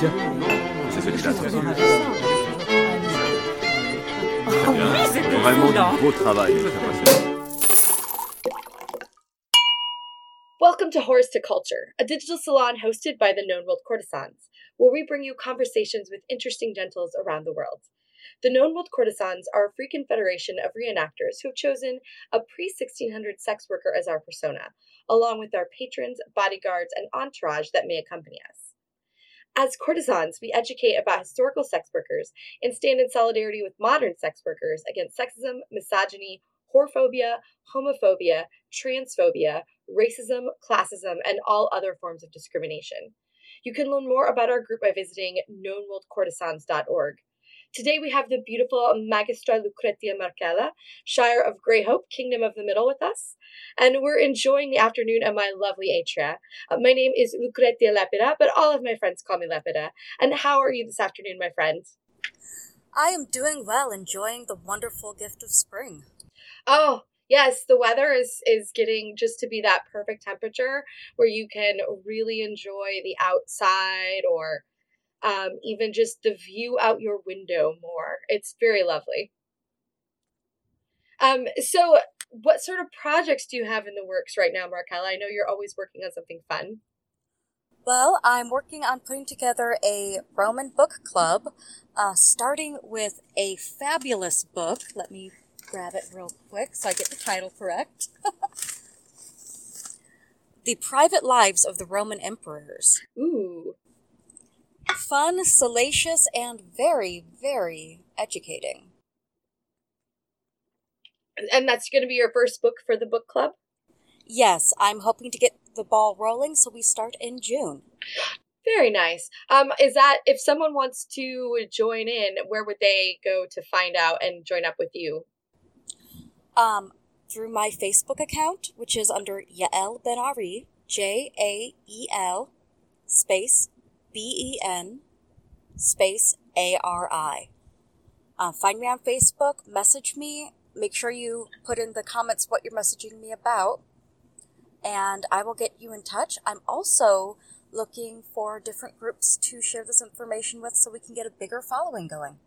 Tiens, c'est celui-là. Vraiment du beau travail. Welcome to Horse to Culture, a digital salon hosted by the Known World Courtesans, where we bring you conversations with interesting gentles around the world. The Known World Courtesans are a free confederation of reenactors who have chosen a pre 1600 sex worker as our persona, along with our patrons, bodyguards, and entourage that may accompany us. As courtesans, we educate about historical sex workers and stand in solidarity with modern sex workers against sexism, misogyny, whorephobia, homophobia, transphobia, racism, classism, and all other forms of discrimination. You can learn more about our group by visiting knownworldcourtesans.org. Today we have the beautiful Magistra Lucretia Marcella, Shire of Greyhope, Kingdom of the Middle, with us. And we're enjoying the afternoon at my lovely atria. Uh, my name is Lucretia Lepida, but all of my friends call me Lepida. And how are you this afternoon, my friend? I am doing well, enjoying the wonderful gift of spring. Oh, yes, the weather is is getting just to be that perfect temperature where you can really enjoy the outside or um, even just the view out your window more. It's very lovely. Um, so, what sort of projects do you have in the works right now, Markella? I know you're always working on something fun. Well, I'm working on putting together a Roman book club, uh, starting with a fabulous book. Let me grab it real quick so I get the title correct. the Private Lives of the Roman Emperors. Ooh fun, salacious, and very, very educating. And that's going to be your first book for the book club? Yes, I'm hoping to get the ball rolling so we start in June. Very nice. Um, is that if someone wants to join in, where would they go to find out and join up with you? Um, through my Facebook account, which is under Jael Ben Ari, J A E L space B E N space A R I. Uh, find me on Facebook, message me, make sure you put in the comments what you're messaging me about, and I will get you in touch. I'm also looking for different groups to share this information with so we can get a bigger following going.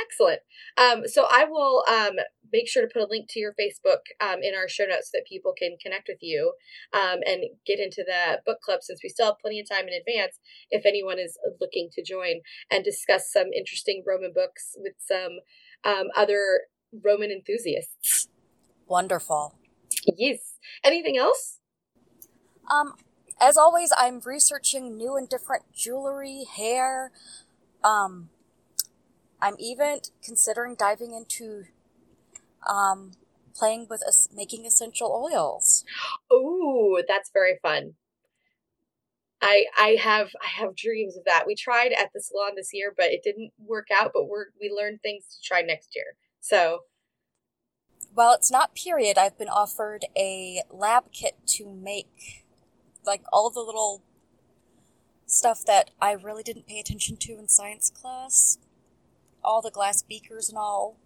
Excellent. Um, so I will um, make sure to put a link to your Facebook um, in our show notes so that people can connect with you um, and get into the book club since we still have plenty of time in advance if anyone is looking to join and discuss some interesting Roman books with some um, other Roman enthusiasts. Wonderful. Yes. Anything else? Um, as always, I'm researching new and different jewelry, hair. Um, I'm even considering diving into um, playing with us making essential oils. Oh, that's very fun. I I have I have dreams of that. We tried at the salon this year, but it didn't work out. But we're we learned things to try next year. So, well, it's not period. I've been offered a lab kit to make like all the little stuff that I really didn't pay attention to in science class. All the glass beakers and all.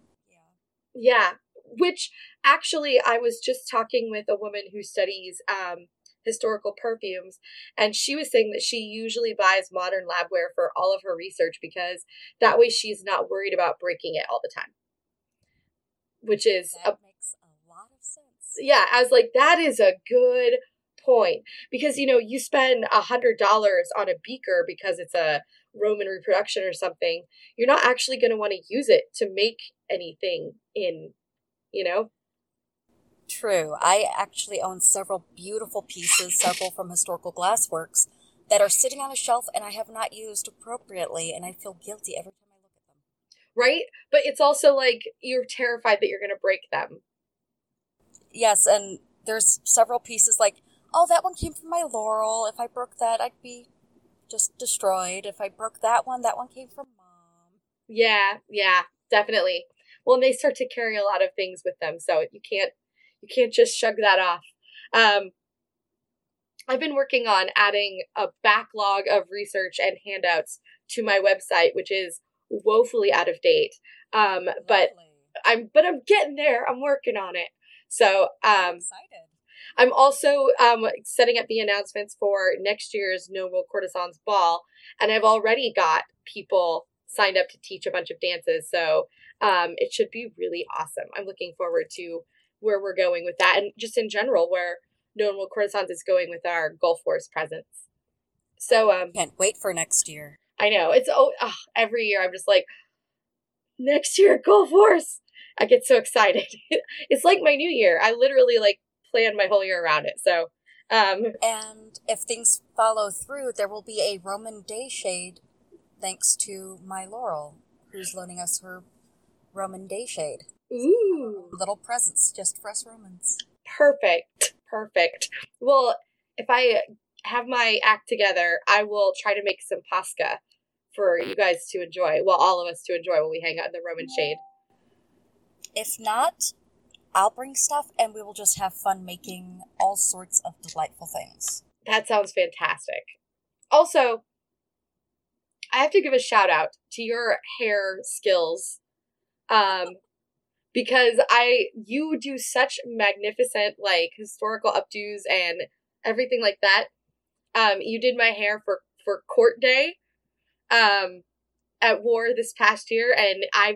Yeah. Yeah which actually I was just talking with a woman who studies um, historical perfumes, and she was saying that she usually buys modern labware for all of her research because that way she's not worried about breaking it all the time. Which is that a, makes a lot of sense. Yeah, I was like, that is a good point because you know you spend a hundred dollars on a beaker because it's a Roman reproduction or something. You're not actually going to want to use it to make anything in you know? True. I actually own several beautiful pieces, several from historical glassworks, that are sitting on a shelf and I have not used appropriately, and I feel guilty every time I look at them. Right? But it's also like you're terrified that you're going to break them. Yes, and there's several pieces like, oh, that one came from my laurel. If I broke that, I'd be just destroyed. If I broke that one, that one came from mom. Yeah, yeah, definitely. Well and they start to carry a lot of things with them so you can't you can't just shug that off. Um, i've been working on adding a backlog of research and handouts to my website which is woefully out of date. Um, but i'm but i'm getting there. I'm working on it. So um, I'm also um, setting up the announcements for next year's Known World Courtesans Ball, and I've already got people signed up to teach a bunch of dances. So um, it should be really awesome. I'm looking forward to where we're going with that, and just in general, where Known World Courtesans is going with our Gulf Wars presence. So um, Can't wait for next year. I know it's oh ugh, every year I'm just like next year Gulf Wars. I get so excited. it's like my new year. I literally like plan my whole year around it. So um And if things follow through, there will be a Roman day shade thanks to my Laurel, who's loaning us her Roman day shade. ooh Little presents just for us Romans. perfect. Perfect. Well, if I have my act together, I will try to make some posca for you guys to enjoy. Well, all of us to enjoy when we hang out in the Roman shade. If not, I'll bring stuff and we will just have fun making all sorts of delightful things. That sounds fantastic. Also, I have to give a shout out to your hair skills. Um because I you do such magnificent like historical updos and everything like that. Um you did my hair for for court day um at war this past year and I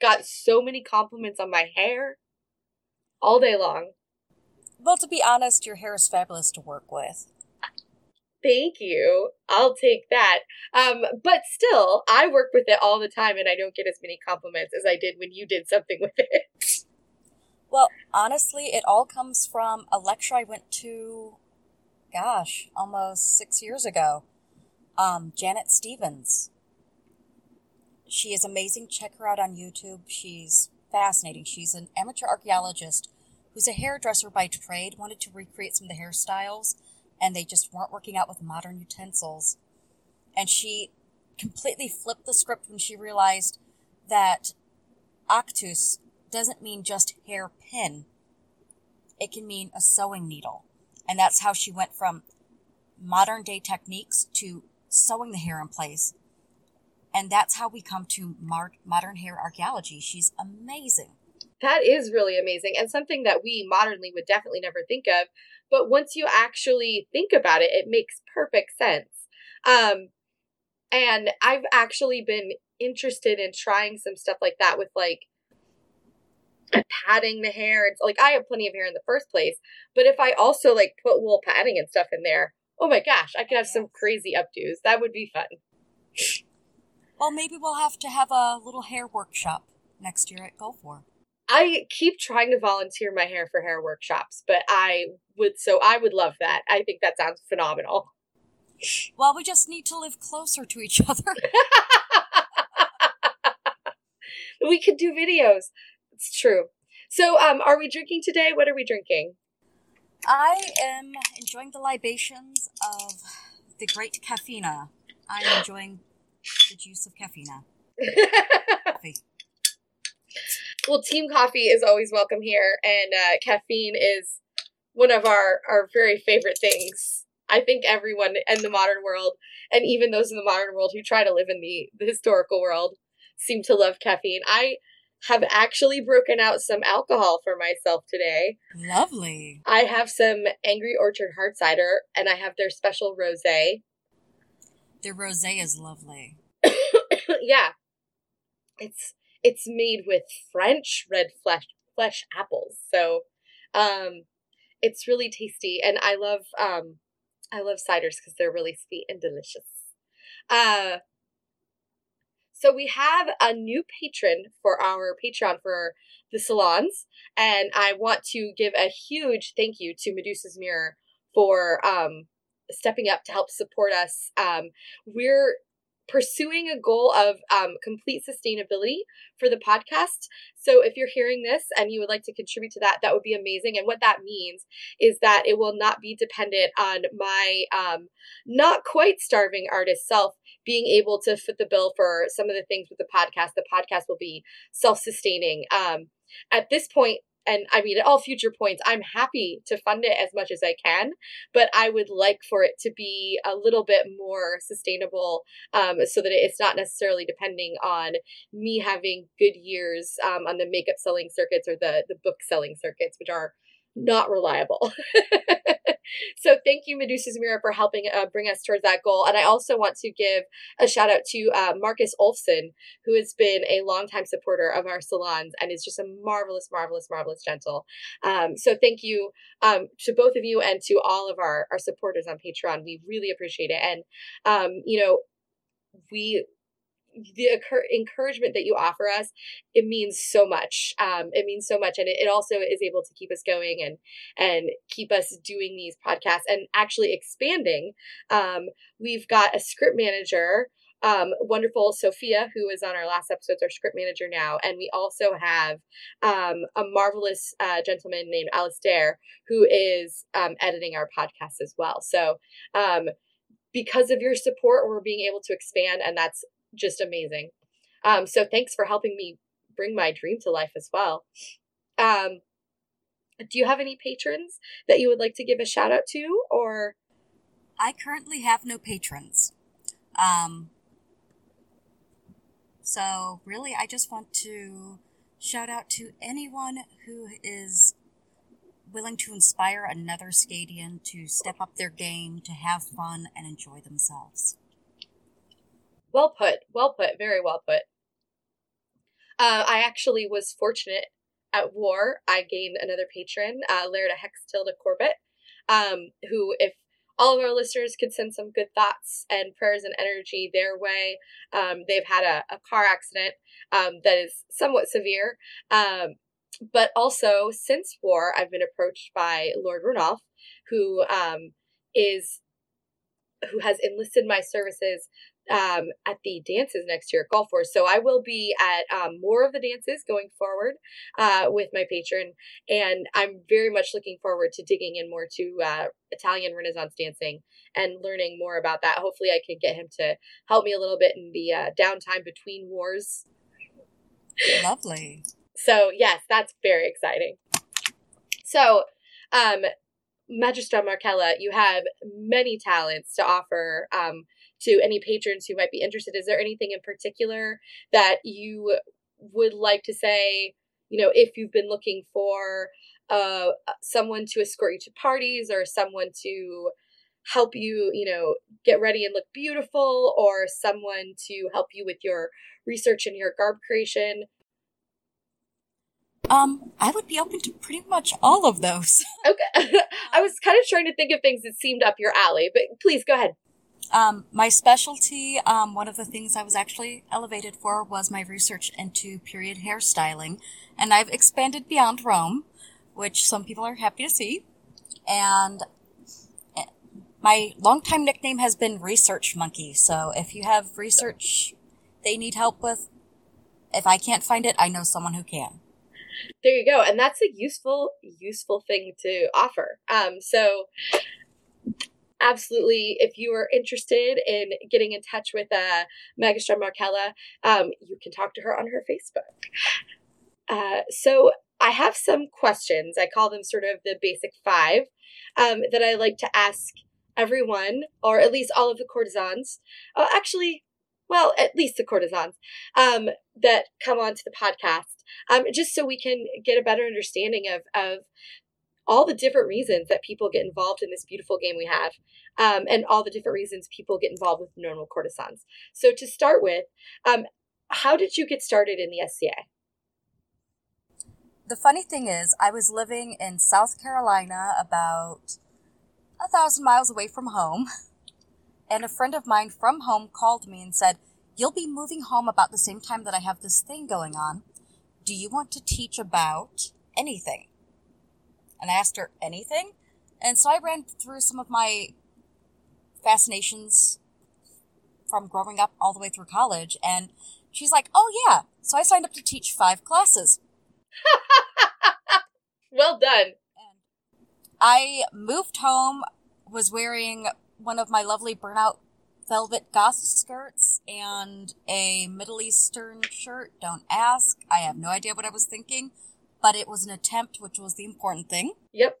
got so many compliments on my hair all day long. Well, to be honest, your hair is fabulous to work with. Thank you. I'll take that. Um, but still, I work with it all the time and I don't get as many compliments as I did when you did something with it. Well, honestly, it all comes from a lecture I went to, gosh, almost six years ago. Um, Janet Stephens. She is amazing. Check her out on YouTube. She's fascinating. She's an amateur archaeologist who's a hairdresser by trade, wanted to recreate some of the hairstyles, and they just weren't working out with modern utensils. And she completely flipped the script when she realized that octus doesn't mean just hairpin. It can mean a sewing needle. And that's how she went from modern day techniques to sewing the hair in place. And that's how we come to mar- modern hair archaeology. She's amazing. That is really amazing and something that we modernly would definitely never think of. But once you actually think about it, it makes perfect sense. Um, and I've actually been interested in trying some stuff like that with like padding the hair. It's like I have plenty of hair in the first place, but if I also like put wool padding and stuff in there, oh my gosh, I could have some crazy updos. That would be fun. Well, maybe we'll have to have a little hair workshop next year at Gulf War. I keep trying to volunteer my hair for hair workshops, but I would so I would love that. I think that sounds phenomenal. Well, we just need to live closer to each other. we could do videos. It's true. So, um, are we drinking today? What are we drinking? I am enjoying the libations of the great caffeina. I'm enjoying the juice of caffeina. Coffee. well, Team Coffee is always welcome here, and uh, caffeine is one of our our very favorite things. I think everyone in the modern world, and even those in the modern world who try to live in the, the historical world, seem to love caffeine. I have actually broken out some alcohol for myself today. Lovely. I have some Angry Orchard hard cider, and I have their special rosé. The rosé is lovely. yeah, it's it's made with French red flesh flesh apples, so um, it's really tasty, and I love um, I love ciders because they're really sweet and delicious. Uh, so we have a new patron for our Patreon for the salons, and I want to give a huge thank you to Medusa's Mirror for um, stepping up to help support us. Um, we're pursuing a goal of um, complete sustainability for the podcast. So if you're hearing this and you would like to contribute to that, that would be amazing. And what that means is that it will not be dependent on my um, not quite starving artist self being able to fit the bill for some of the things with the podcast. The podcast will be self sustaining. Um, at this point, and I mean, at all future points, I'm happy to fund it as much as I can, but I would like for it to be a little bit more sustainable um, so that it's not necessarily depending on me having good years um, on the makeup selling circuits or the, the book selling circuits, which are not reliable. so thank you, Medusa's Mirror, for helping uh, bring us towards that goal. And I also want to give a shout out to uh, Marcus Olson, who has been a longtime supporter of our salons and is just a marvelous, marvelous, marvelous gentle. Um, so thank you um, to both of you and to all of our, our supporters on Patreon. We really appreciate it. And, um, you know, we the encouragement that you offer us it means so much um, it means so much and it, it, also is able to keep us going and and keep us doing these podcasts and actually expanding um, we've got a script manager um, wonderful Sophia, who was on our last episode's our script manager now. And we also have um, a marvelous uh, gentleman named Alistair, who is um, editing our podcast as well. So, um, because of your support, we're being able to expand, and that's just amazing. Um, so thanks for helping me bring my dream to life as well. Um, do you have any patrons that you would like to give a shout out to or I currently have no patrons. Um, so really I just want to shout out to anyone who is willing to inspire another Scadian to step up their game, to have fun and enjoy themselves. Well put. Well put. Very well put. Uh, I actually was fortunate at war. I gained another patron, uh, Laird Hextilda Corbett, um, who, if all of our listeners could send some good thoughts and prayers and energy their way. Um, they've had a, a car accident um, that is somewhat severe. Um, but also, since war, I've been approached by Lord Ranulph, who um, is who has enlisted my services um, at the dances next year at Gulf Wars. So I will be at um, more of the dances going forward uh, with my patron, and I'm very much looking forward to digging in more to uh, Italian Renaissance dancing and learning more about that. Hopefully, I can get him to help me a little bit in the uh, downtime between wars. Lovely. So yes, that's very exciting. So, um, Magistra Markella, you have many talents to offer. Um, to any patrons who might be interested, is there anything in particular that you would like to say? You know, if you've been looking for uh, someone to escort you to parties or someone to help you, you know, get ready and look beautiful, or someone to help you with your research and your garb creation. Um, I would be open to pretty much all of those. okay. I was kind of trying to think of things that seemed up your alley, but please go ahead. Um, my specialty, um, one of the things I was actually elevated for was my research into period hairstyling. And I've expanded beyond Rome, which some people are happy to see. And eh, my longtime nickname has been Research Monkey. So if you have research they need help with, if I can't find it, I know someone who can. There you go. And that's a useful, useful thing to offer. Um, so absolutely, if you are interested in getting in touch with uh, Magistra Markella, um, you can talk to her on her Facebook. Uh, so I have some questions. I call them sort of the basic five um, that I like to ask everyone, or at least all of the courtesans. Uh, actually, well, at least the courtesans um, that come onto the podcast, um, just so we can get a better understanding of of all the different reasons that people get involved in this beautiful game we have, um, and all the different reasons people get involved with normal courtesans. So to start with, um, how did you get started in the SCA? The funny thing is, I was living in South Carolina, about a thousand miles away from home, and a friend of mine from home called me and said, You'll be moving home about the same time that I have this thing going on. Do you want to teach about anything? And I asked her anything. And so I ran through some of my fascinations from growing up all the way through college. And she's like, oh, yeah. So I signed up to teach five classes. well done. And I moved home, was wearing one of my lovely burnout velvet goth skirts and a Middle Eastern shirt. Don't ask. I have no idea what I was thinking but it was an attempt, which was the important thing. Yep.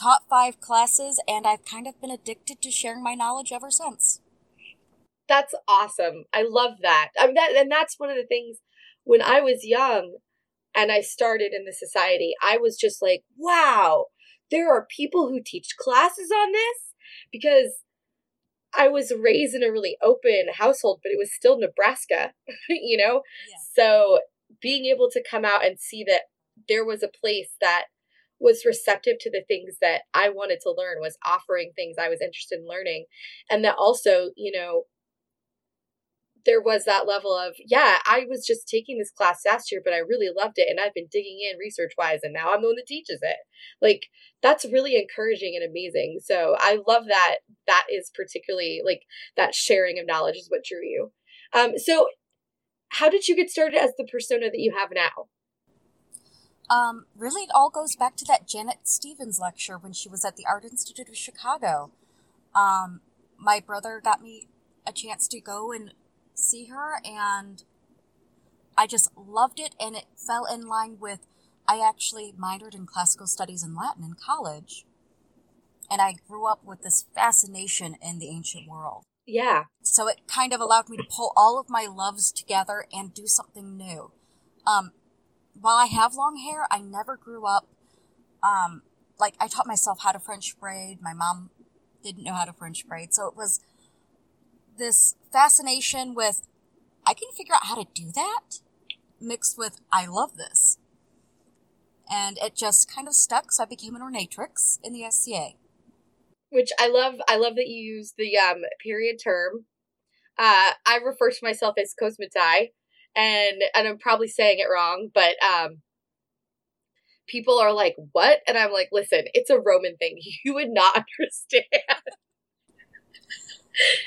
Taught five classes, and I've kind of been addicted to sharing my knowledge ever since. That's awesome. I love that. I mean, that, and that's one of the things when I was young. and I started in the society, I was just like, wow, there are people who teach classes on this because I was raised in a really open household, but it was still Nebraska, you know? Yeah. So being able to come out and see that there was a place that was receptive to the things that I wanted to learn, was offering things I was interested in learning. And that also, you know, there was that level of, yeah, I was just taking this class last year, but I really loved it. And I've been digging in research wise, and now I'm the one that teaches it. Like, that's really encouraging and amazing. So I love that that is particularly like that sharing of knowledge is what drew you. Um, so, how did you get started as the persona that you have now? Um, really, it all goes back to that Janet Stephens lecture when she was at the Art Institute of Chicago. Um, my brother got me a chance to go and see her, and I just loved it, and it fell in line with. I actually minored in classical studies and Latin in college, and I grew up with this fascination in the ancient world. Yeah. So it kind of allowed me to pull all of my loves together and do something new. Um, while I have long hair, I never grew up. Um, like I taught myself how to French braid. My mom didn't know how to French braid, so it was this fascination with I can figure out how to do that, mixed with I love this, and it just kind of stuck. So I became an ornatrix in the SCA. Which I love. I love that you use the um period term. Uh, I refer to myself as cosmetai, and and I'm probably saying it wrong, but um, people are like, "What?" And I'm like, "Listen, it's a Roman thing. You would not understand."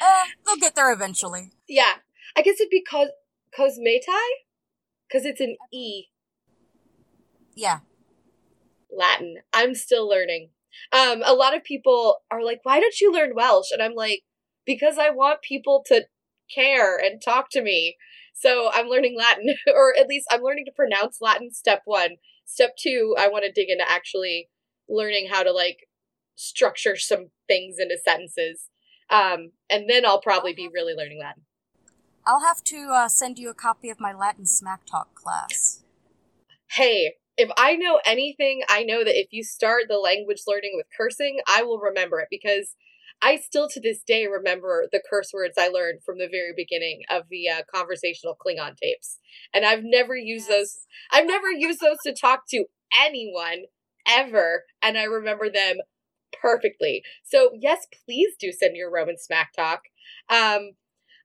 Uh, they'll get there eventually. yeah, I guess it'd be cos cosmetai, because it's an e Yeah. Latin. I'm still learning. Um, a lot of people are like, "Why don't you learn Welsh?" And I'm like, "Because I want people to care and talk to me." So I'm learning Latin, or at least I'm learning to pronounce Latin. Step one. Step two, I want to dig into actually learning how to like structure some things into sentences. Um, and then I'll probably be really learning Latin. I'll have to uh, send you a copy of my Latin smack talk class. Hey, if I know anything, I know that if you start the language learning with cursing, I will remember it because I still to this day remember the curse words I learned from the very beginning of the uh, conversational Klingon tapes. And I've never used those I've never used those to talk to anyone ever and I remember them perfectly. So, yes, please do send your Roman smack talk. Um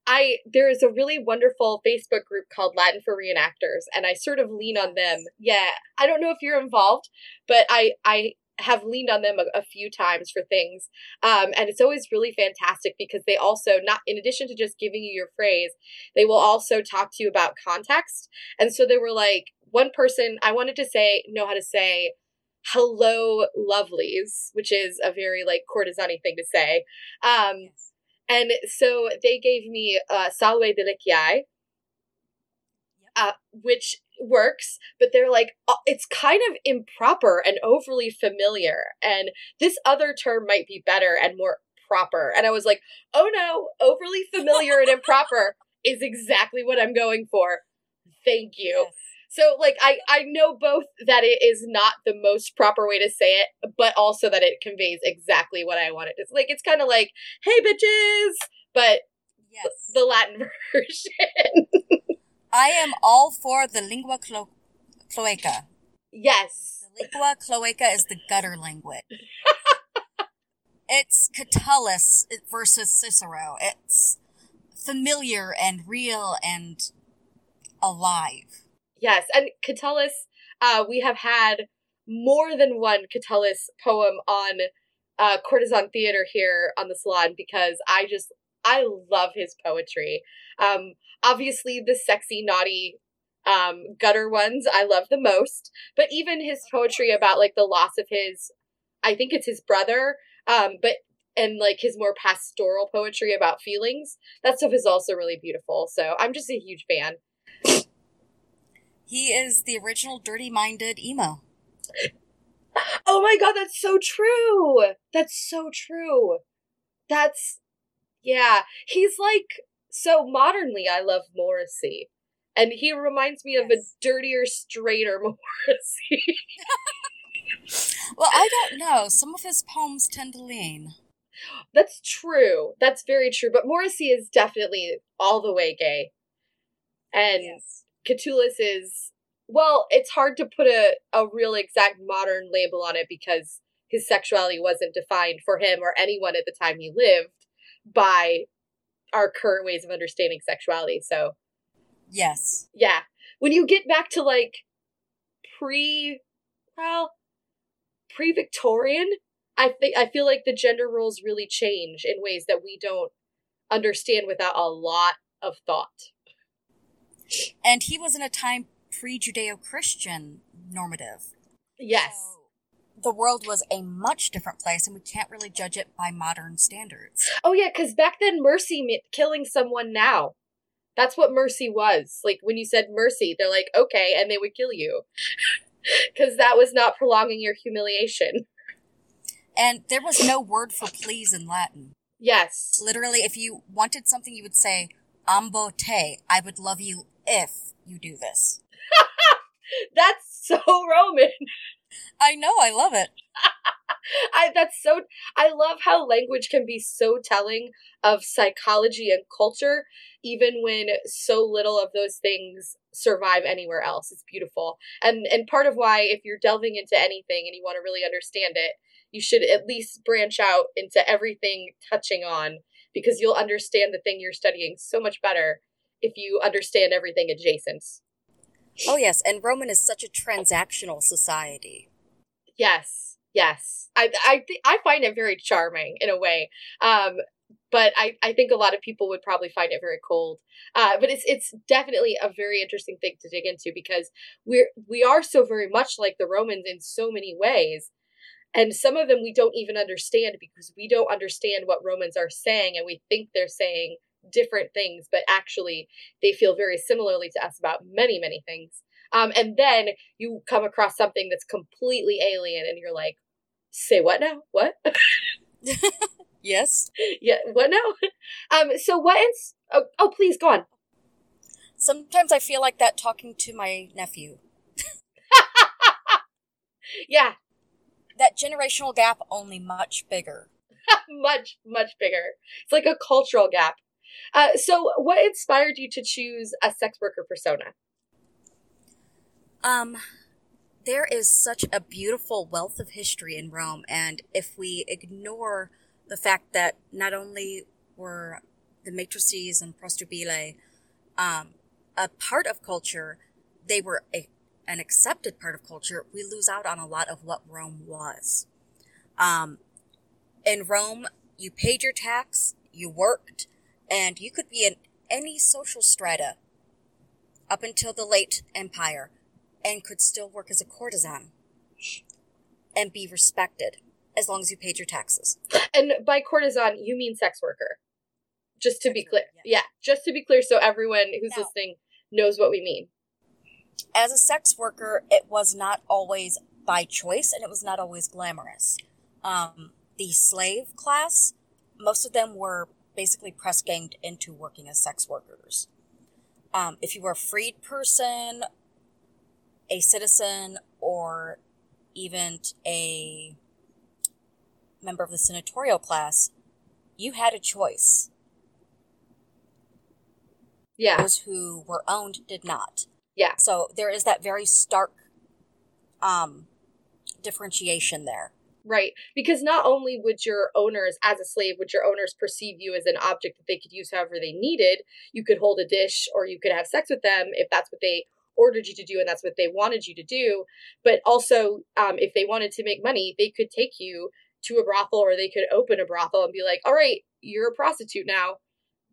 I there is a really wonderful Facebook group called Latin for Reenactors, and I sort of lean on them. Yeah, I don't know if you're involved, but I I have leaned on them a, a few times for things, um, and it's always really fantastic because they also not in addition to just giving you your phrase, they will also talk to you about context. And so they were like one person I wanted to say know how to say hello lovelies which is a very like courtesan thing to say. Um and so they gave me uh, Salve Deliciae, uh, which works, but they're like, it's kind of improper and overly familiar. And this other term might be better and more proper. And I was like, oh no, overly familiar and improper is exactly what I'm going for. Thank you. Yes. So like I I know both that it is not the most proper way to say it, but also that it conveys exactly what I wanted. it to. Like it's kind of like, "Hey bitches," but Yes. the Latin version. I am all for the lingua clo- cloaca. yes. The lingua cloaca is the gutter language. it's Catullus versus Cicero. It's familiar and real and alive. Yes, and Catullus, uh, we have had more than one Catullus poem on uh, courtesan theater here on the salon because I just I love his poetry. Um, obviously, the sexy, naughty, um, gutter ones I love the most, but even his poetry about like the loss of his, I think it's his brother, um, but and like his more pastoral poetry about feelings, that stuff is also really beautiful. So I'm just a huge fan. He is the original dirty minded emo. Oh my god, that's so true. That's so true. That's yeah. He's like so modernly I love Morrissey. And he reminds me of a dirtier, straighter Morrissey. Well, I don't know. Some of his poems tend to lean. That's true. That's very true. But Morrissey is definitely all the way gay. And Yes. Catullus is well, it's hard to put a, a real exact modern label on it because his sexuality wasn't defined for him or anyone at the time he lived by our current ways of understanding sexuality. So Yes. yeah. When you get back to like pre well pre Victorian, I think I feel like the gender roles really change in ways that we don't understand without a lot of thought. And he was in a time pre Judeo Christian normative. Yes. So the world was a much different place, and we can't really judge it by modern standards. Oh yeah, because back then mercy meant killing someone now. That's what mercy was. Like when you said mercy, they're like, okay, and they would kill you. Because that was not prolonging your humiliation. And there was no word for please in Latin. Yes. Literally, if you wanted something, you would say, Amabo te, I would love you if you do this. That's so Roman. I know, I love it. I that's so I love how language can be so telling of psychology and culture even when so little of those things survive anywhere else. It's beautiful. And and part of why if you're delving into anything and you want to really understand it, you should at least branch out into everything touching on because you'll understand the thing you're studying so much better if you understand everything adjacent. Oh, yes, and Roman is such a transactional society. Yes, yes. I I th- I find it very charming in a way. Um, but I, I think a lot of people would probably find it very cold. Uh, but it's it's definitely a very interesting thing to dig into because we're we are so very much like the Romans in so many ways. And some of them we don't even understand because we don't understand what Romans are saying and we think they're saying different things, but actually they feel very similarly to us about many, many things. Um, and then you come across something that's completely alien and you're like, say what now? What? Yes? yeah, what now? Um, so what ins- oh, oh, please go on. Sometimes I feel like that talking to my nephew. Yeah, That generational gap, only much bigger. much, much bigger. It's like a cultural gap. Uh, so what inspired you to choose a sex worker persona? Um, there is such a beautiful wealth of history in Rome, and if we ignore the fact that not only were the meretrices and prostibulae um, a part of culture, they were a, an accepted part of culture, we lose out on a lot of what Rome was. Um, in Rome, you paid your tax, you worked, and you could be in any social strata up until the late empire and could still work as a courtesan and be respected as long as you paid your taxes. And by courtesan, you mean sex worker. Just to be clear. worker, Yeah, just to be clear so everyone who's Now- listening knows what we mean. As a sex worker, it was not always by choice and it was not always glamorous. Um, the slave class, most of them were basically press ganged into working as sex workers. Um, if you were a freed person, a citizen, or even a member of the senatorial class, you had a choice. Yeah. Those who were owned did not. Yeah. So there is that very stark um, differentiation there. Right. Because not only would your owners, as a slave, would your owners perceive you as an object that they could use however they needed, you could hold a dish or you could have sex with them if that's what they ordered you to do and that's what they wanted you to do. But also, um, if they wanted to make money, they could take you to a brothel or they could open a brothel and be like, all right, you're a prostitute now,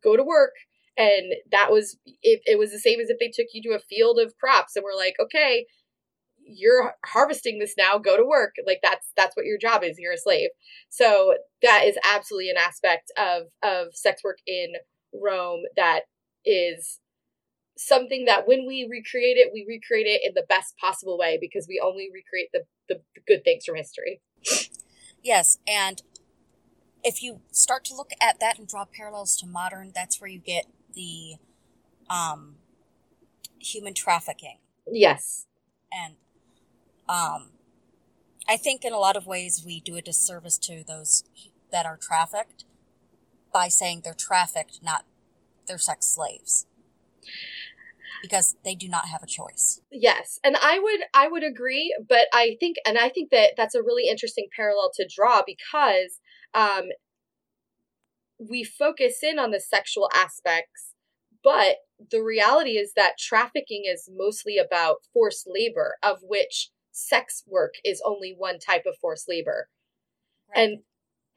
go to work. And that was, it, it was the same as if they took you to a field of crops and were like, okay, you're harvesting this now go to work like that's that's what your job is you're a slave so that is absolutely an aspect of of sex work in rome that is something that when we recreate it we recreate it in the best possible way because we only recreate the the, the good things from history Yes, and if you start to look at that and draw parallels to modern, that's where you get the um, human trafficking. Yes. And um, I think in a lot of ways we do a disservice to those that are trafficked by saying they're trafficked, not they're sex slaves. Because they do not have a choice. Yes, and I would I would agree, but I think and I think that that's a really interesting parallel to draw because um we focus in on the sexual aspects, but the reality is that trafficking is mostly about forced labor, of which sex work is only one type of forced labor. Right. And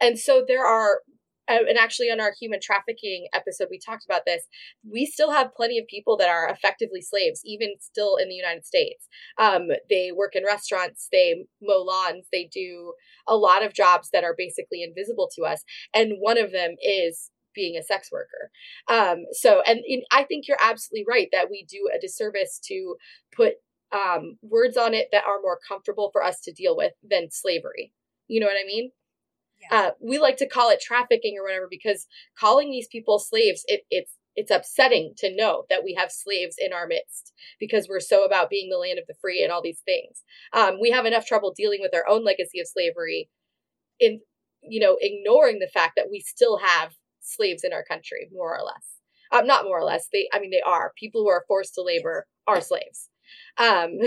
and so there are and actually on our human trafficking episode we talked about this we still have plenty of people that are effectively slaves even still in the united states um, they work in restaurants they mow lawns they do a lot of jobs that are basically invisible to us and one of them is being a sex worker um, so and in, i think you're absolutely right that we do a disservice to put um, words on it that are more comfortable for us to deal with than slavery you know what i mean yeah. Uh, we like to call it trafficking or whatever because calling these people slaves, it, it's it's upsetting to know that we have slaves in our midst because we're so about being the land of the free and all these things. Um, we have enough trouble dealing with our own legacy of slavery, in you know ignoring the fact that we still have slaves in our country, more or less. Um, not more or less. They, I mean, they are people who are forced to labor are slaves. Um,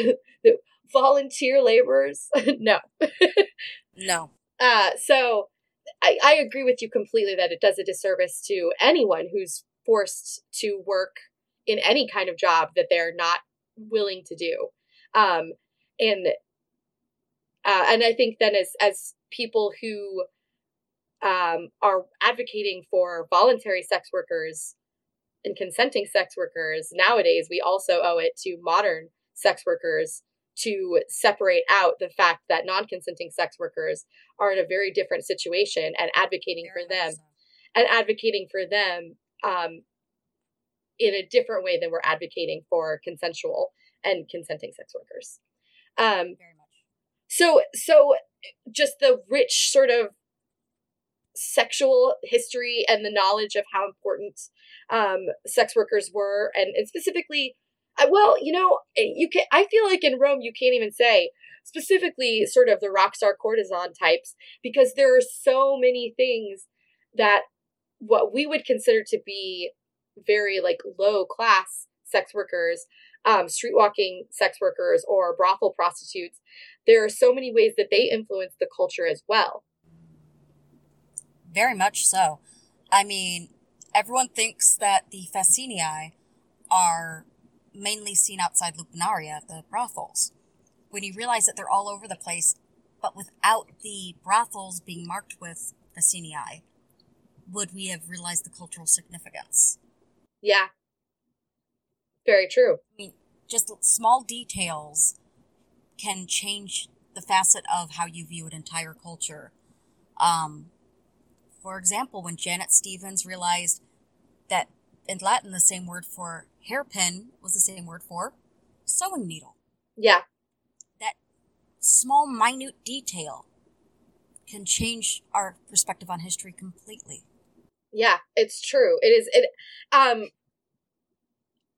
volunteer laborers, no, no. Uh, so I, I agree with you completely that it does a disservice to anyone who's forced to work in any kind of job that they're not willing to do. Um, and uh, and I think then as as people who um, are advocating for voluntary sex workers and consenting sex workers nowadays, we also owe it to modern sex workers to separate out the fact that non-consenting sex workers are in a very different situation and advocating very for them so. and advocating for them um, in a different way than we're advocating for consensual and consenting sex workers um, very much so so just the rich sort of sexual history and the knowledge of how important um, sex workers were and, and specifically well, you know, eh, you can. I feel like in Rome, you can't even say specifically sort of the rock star courtesan types because there are so many things that what we would consider to be very like low class sex workers, um, street walking sex workers, or brothel prostitutes. There are so many ways that they influence the culture as well. Very much so. I mean, everyone thinks that the Facinii are mainly seen outside Lupanaria, the brothels. When you realize that they're all over the place, but without the brothels being marked with Facinii, would we have realized the cultural significance? Yeah. Very true. I mean, just small details can change the facet of how you view an entire culture. Um, for example, when Janet Stephens realized that in Latin, the same word for hairpin was the same word for sewing needle. Yeah. That small, minute detail can change our perspective on history completely. Yeah, it's true. It is it um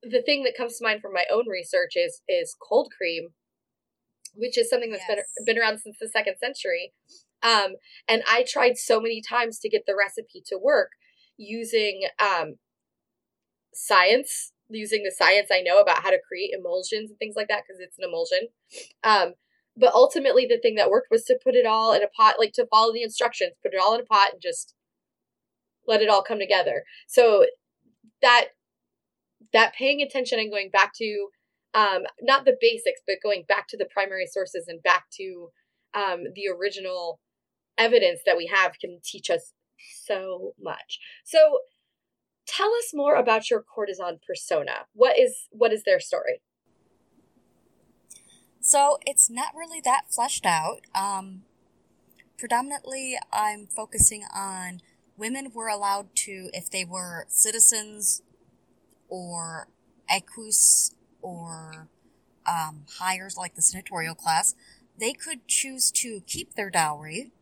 the thing that comes to mind from my own research is is cold cream, which is something that's yes. been been around since the second century. Um, and I tried so many times to get the recipe to work using um, science using the science I know about how to create emulsions and things like that because it's an emulsion. Um, but ultimately, the thing that worked was to put it all in a pot, like to follow the instructions, put it all in a pot and just let it all come together. So that that paying attention and going back to um, not the basics, but going back to the primary sources and back to um, the original evidence that we have can teach us so much. So tell us more about your courtesan persona. What is what is their story? So it's not really that fleshed out. Um, predominantly, I'm focusing on women were allowed to, if they were citizens or equus or um, hires like the senatorial class, they could choose to keep their dowry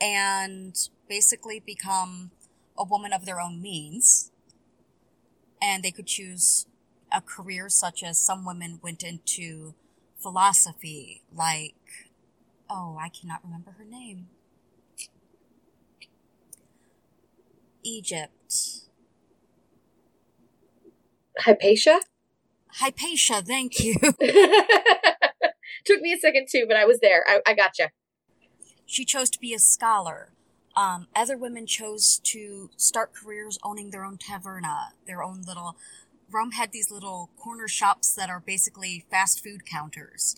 and basically become a woman of their own means and they could choose a career such as some women went into philosophy, like, oh, I cannot remember her name. Egypt. Hypatia? Hypatia, thank you. Took me a second too, but I was there. I, I gotcha. She chose to be a scholar. Um, other women chose to start careers owning their own taverna, their own little. Rome had these little corner shops that are basically fast food counters.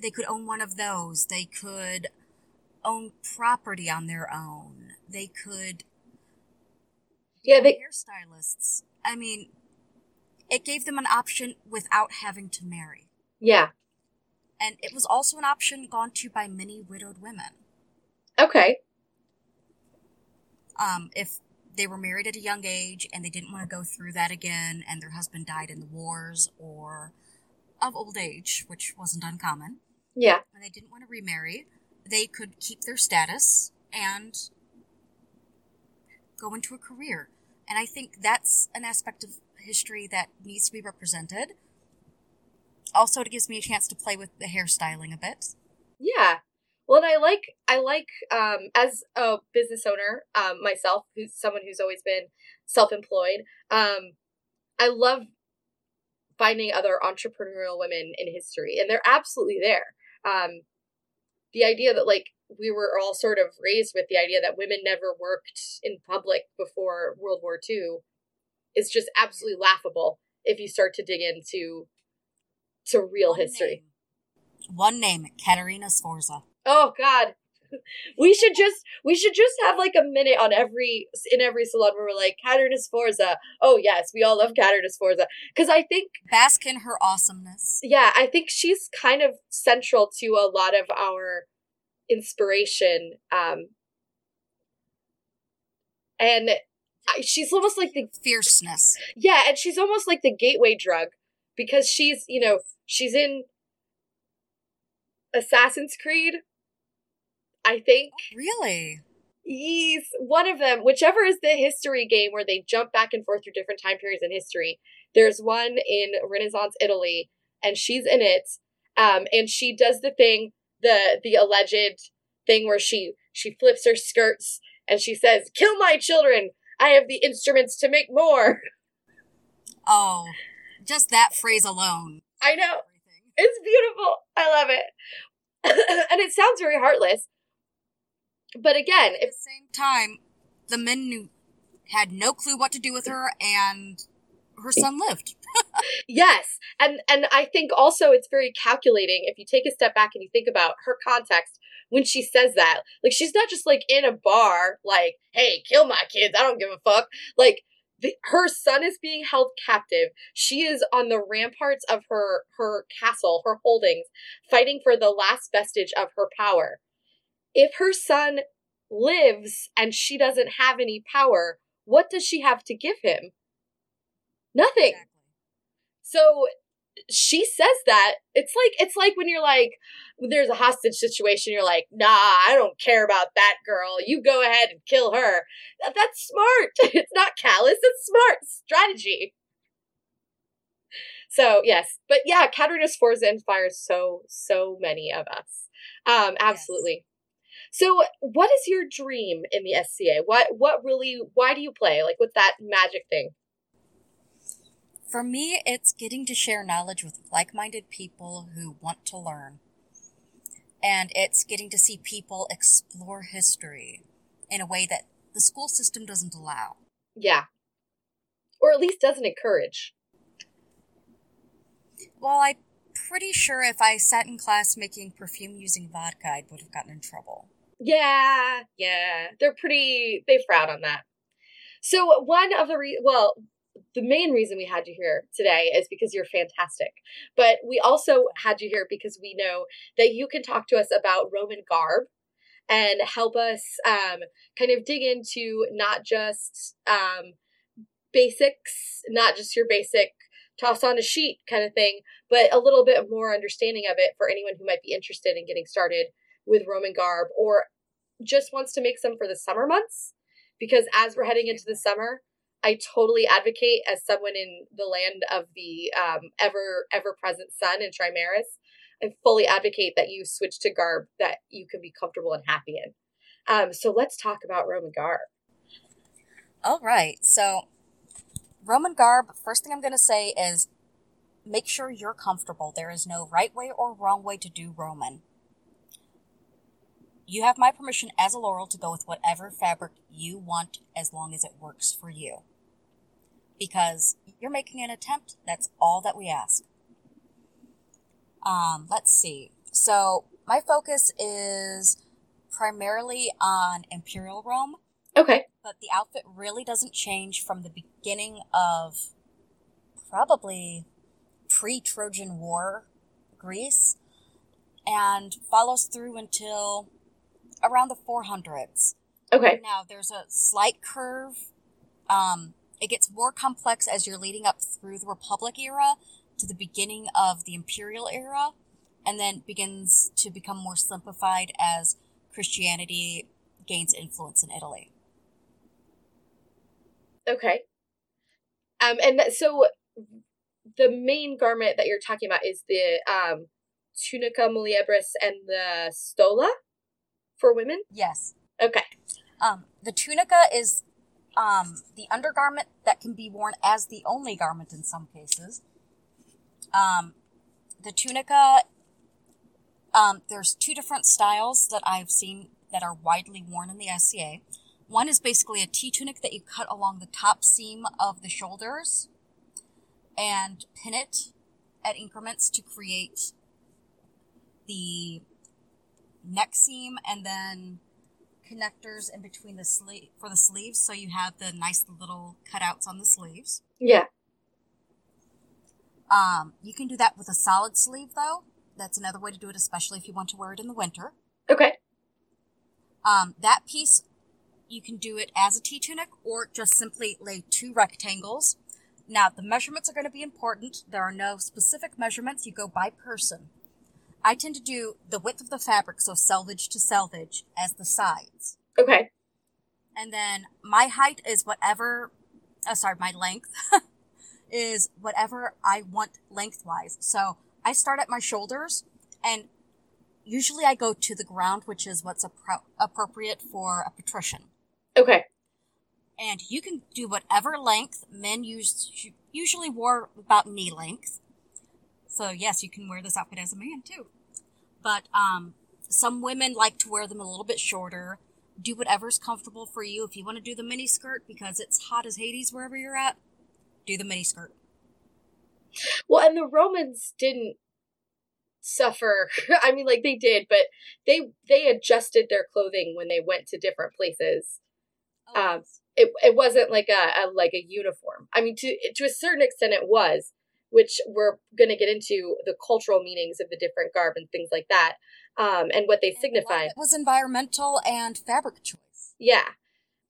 They could own one of those. They could own property on their own. They could. Yeah, they. Hairstylists. I mean, it gave them an option without having to marry. Yeah. And it was also an option gone to by many widowed women. Okay. Um, if they were married at a young age and they didn't want to go through that again and their husband died in the wars or of old age, which wasn't uncommon, Yeah. and they didn't want to remarry, they could keep their status and go into a career. And I think that's an aspect of history that needs to be represented. Also, it gives me a chance to play with the hairstyling a bit. Yeah. Well, and I like I like um as a business owner um myself, who's someone who's always been self-employed. Um, I love finding other entrepreneurial women in history, and they're absolutely there. Um, the idea that like we were all sort of raised with the idea that women never worked in public before World War II is just absolutely laughable if you start to dig into to real One history. name. One name, Caterina Sforza. Oh God. We should just we should just have like a minute on every in every salon where we're like Caterina Sforza. Oh yes, we all love Caterina Sforza because I think Bask in her awesomeness. yeah I think she's kind of central to a lot of our inspiration. Um, and she's almost like the Fierceness. yeah, and she's almost like the gateway drug because she's you know she's in Assassin's Creed. I think Really? Yes, one of them, whichever is the history game where they jump back and forth through different time periods in history. There's one in Renaissance Italy, and she's in it. Um, and she does the thing, the the alleged thing where she she flips her skirts and she says, "Kill my children. I have the instruments to make more." Oh, just that phrase alone. I know. It's beautiful. I love it. and it sounds very heartless. But again, At if the same time, the men knew, had no clue what to do with her, and her son lived. Yes, and and I think also it's very calculating if you take a step back and you think about her context when she says that. Like she's not just like in a bar like, "Hey, kill my kids. I don't give a fuck." Like the, her son is being held captive. She is on the ramparts of her her castle, her holdings, fighting for the last vestige of her power. If her son lives and she doesn't have any power, what does she have to give him? Nothing. Exactly. So she says that it's like it's like when you're like there's a hostage situation you're like nah i don't care about that girl. You go ahead and kill her. That- that's smart. It's not callous it's smart strategy. So yes. But yeah Caterina Sforza inspires so so many of us. Um absolutely. So what is your dream in the sca what what really why do you play? Like what's that magic thing For me, it's getting to share knowledge with like minded people who want to learn. And it's getting to see people explore history in a way that the school system doesn't allow. yeah or at least doesn't encourage Well, I'm pretty sure if I sat in class making perfume using vodka, I would have gotten in trouble. Yeah, yeah. They're pretty, they frown on that. So, one of the, re- well, the main reason we had you here today is because you're fantastic. But we also had you here because we know that you can talk to us about Roman garb and help us um, kind of dig into not just um, basics, not just your basic toss on a sheet kind of thing, but a little bit more understanding of it for anyone who might be interested in getting started with Roman garb or just wants to make some for the summer months. Because as we're heading into the summer, I totally advocate as someone in the land of the um, ever ever present sun in Trimaris. I fully advocate that you switch to garb that you can be comfortable and happy in. Um, so let's talk about Roman garb. All right. So, Roman garb, first thing I'm going to say is make sure you're comfortable. There is no right way or wrong way to do Roman. You have my permission as a Laurel to go with whatever fabric you want as long as it works for you. Because you're making an attempt, that's all that we ask. Um, let's see. So, my focus is primarily on Imperial Rome. Okay. But the outfit really doesn't change from the beginning of probably pre Trojan War Greece and follows through until around the 400s. Okay. Now, there's a slight curve. Um, it gets more complex as you're leading up through the Republic era to the beginning of the Imperial era, and then begins to become more simplified as Christianity gains influence in Italy. Okay. Um, and so the main garment that you're talking about is the um, tunica muliebris and the stola for women. Yes. Okay. Um, the tunica is um, the undergarment that can be worn as the only garment in some cases. Um, the tunica, um, there's two different styles that I've seen that are widely worn in the SCA. One is basically a T tunic that you cut along the top seam of the shoulders and pin it at increments to create the neck seam and then connectors in between the sleeve for the sleeves so you have the nice little cutouts on the sleeves. Yeah. Um, you can do that with a solid sleeve though. That's another way to do it, especially if you want to wear it in the winter. Okay. Um, that piece, you can do it as a T tunic or just simply lay two rectangles. Now, the measurements are going to be important. There are no specific measurements. You go by person. I tend to do the width of the fabric, so selvage to selvage, as the sides. Okay. And then my height is whatever, oh, sorry, my length is whatever I want lengthwise. So I start at my shoulders and usually I go to the ground, which is what's appro- appropriate for a patrician. Okay. And you can do whatever length men use, usually wore about knee length. So yes, you can wear this outfit as a man too. But um, some women like to wear them a little bit shorter. Do whatever's comfortable for you. If you want to do the mini skirt because it's hot as Hades wherever you're at, do the mini skirt. Well, and the Romans didn't suffer. I mean, like they did, but they they adjusted their clothing when they went to different places. Oh, Um, It it wasn't like a, a like a uniform. I mean, to to a certain extent, it was, which we're going to get into the cultural meanings of the different garb and things like that, um, and what they And a lot of signify. It was environmental and fabric choice. Yeah,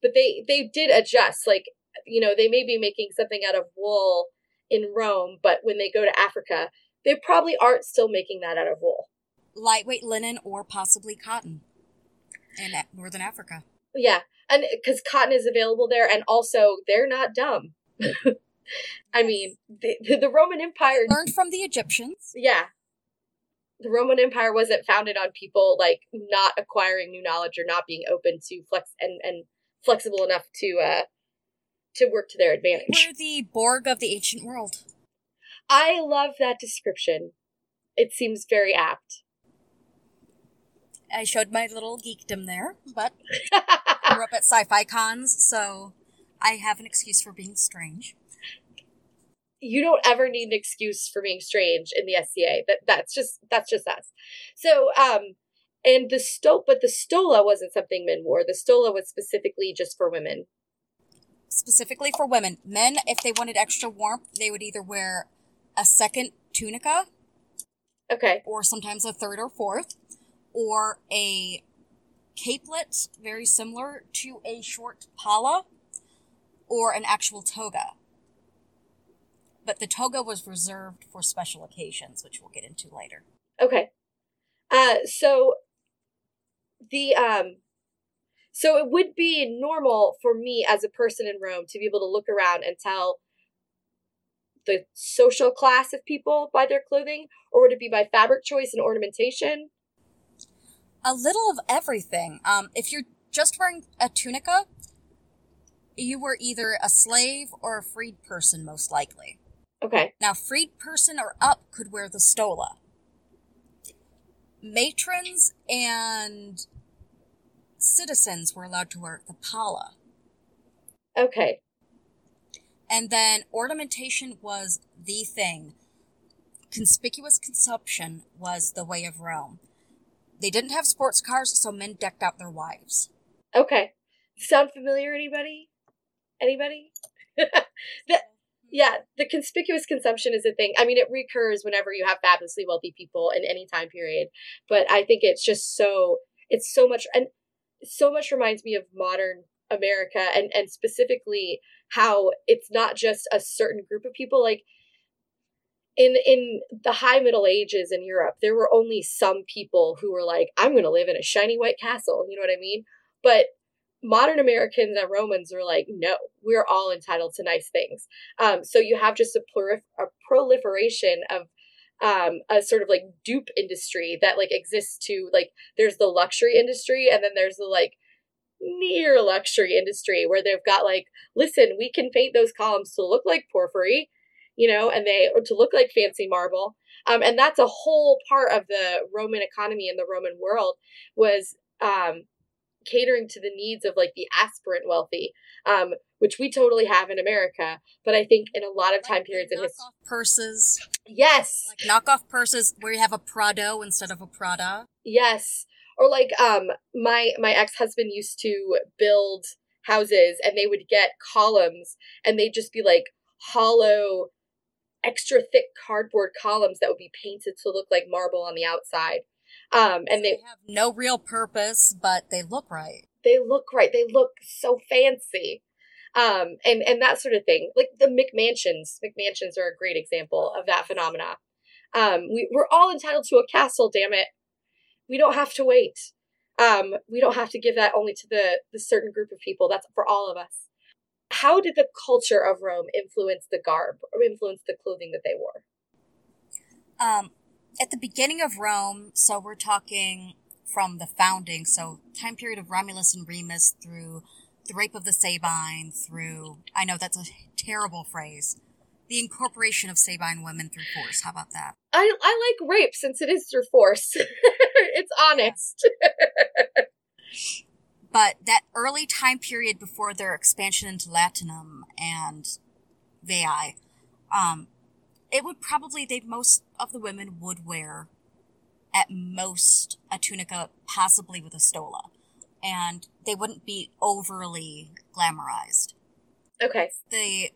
but they they did adjust. Like you know, they may be making something out of wool in Rome, but when they go to Africa, they probably aren't still making that out of wool. Lightweight linen or possibly cotton in northern Africa. Yeah, and because cotton is available there, and also they're not dumb. I mean, the, the Roman Empire. Learned from the Egyptians. Yeah, the Roman Empire wasn't founded on people like not acquiring new knowledge or not being open to flex and and flexible enough to uh to work to their advantage. We're the Borg of the ancient world. I love that description. It seems very apt. I showed my little geekdom there, but I grew up at sci-fi cons, so I have an excuse for being strange. You don't ever need an excuse for being strange in the SCA. That that's just that's just us. So um and the sto but the stola wasn't something men wore. The stola was specifically just for women. Specifically for women. Men, if they wanted extra warmth, they would either wear a second tunica, Okay. or sometimes a third or fourth, or a capelet, very similar to a short pala, or an actual toga. But the toga was reserved for special occasions, which we'll get into later. Okay. Uh so the um So it would be normal for me as a person in Rome to be able to look around and tell the social class of people by their clothing, or would it be by fabric choice and ornamentation? A little of everything. Um, if you're just wearing a tunica, you were either a slave or a freed person, most likely. Okay. Now, freed person or up could wear the stola. Matrons and citizens were allowed to wear the palla. Okay. And then ornamentation was the thing. Conspicuous consumption was the way of Rome. They didn't have sports cars, so men decked out their wives. Okay. Sound familiar, anybody? Anybody? the, yeah, the conspicuous consumption is a thing. I mean, it recurs whenever you have fabulously wealthy people in any time period. But I think it's just so, it's so much, and so much reminds me of modern America and, and specifically how it's not just a certain group of people. Like, in in the high middle ages in Europe, there were only some people who were like, I'm going to live in a shiny white castle. You know what I mean? But modern Americans and Romans are like, no, we're all entitled to nice things. Um, so you have just a, plurif- a proliferation of um, a sort of like dupe industry that like exists to like there's the luxury industry and then there's the like near luxury industry where they've got like listen we can paint those columns to look like porphyry you know and they to look like fancy marble um, and that's a whole part of the roman economy and the roman world was um, catering to the needs of like the aspirant wealthy, um, which we totally have in America. But I think in a lot of time Like periods in history, purses, yes, like knockoff purses where you have a Prado instead of a Prada. yes, or like um, my my ex husband used to build houses, and they would get columns, and they'd just be like hollow. Extra thick cardboard columns that would be painted to look like marble on the outside, um, and they have no real purpose, but they look right. they look right. They look so fancy. Um, and, and that sort of thing. Like the McMansions. McMansions are a great example of that phenomena. Um, we, we're all entitled to a castle, damn it. We don't have to wait. Um, we don't have to give that only to the, the certain group of people. That's for all of us. How did the culture of Rome influence the garb or influence the clothing that they wore? Um, at the beginning of Rome, so we're talking from the founding, so time period of Romulus and Remus through the rape of the Sabine, through, I know that's a terrible phrase, the incorporation of Sabine women through force. How about that? I, I like rape since it is through force. it's honest. But that early time period before their expansion into Latinum and Veii, um, it would probably they most of the women would wear at most a tunica, possibly with a stola, and they wouldn't be overly glamorized. okay. The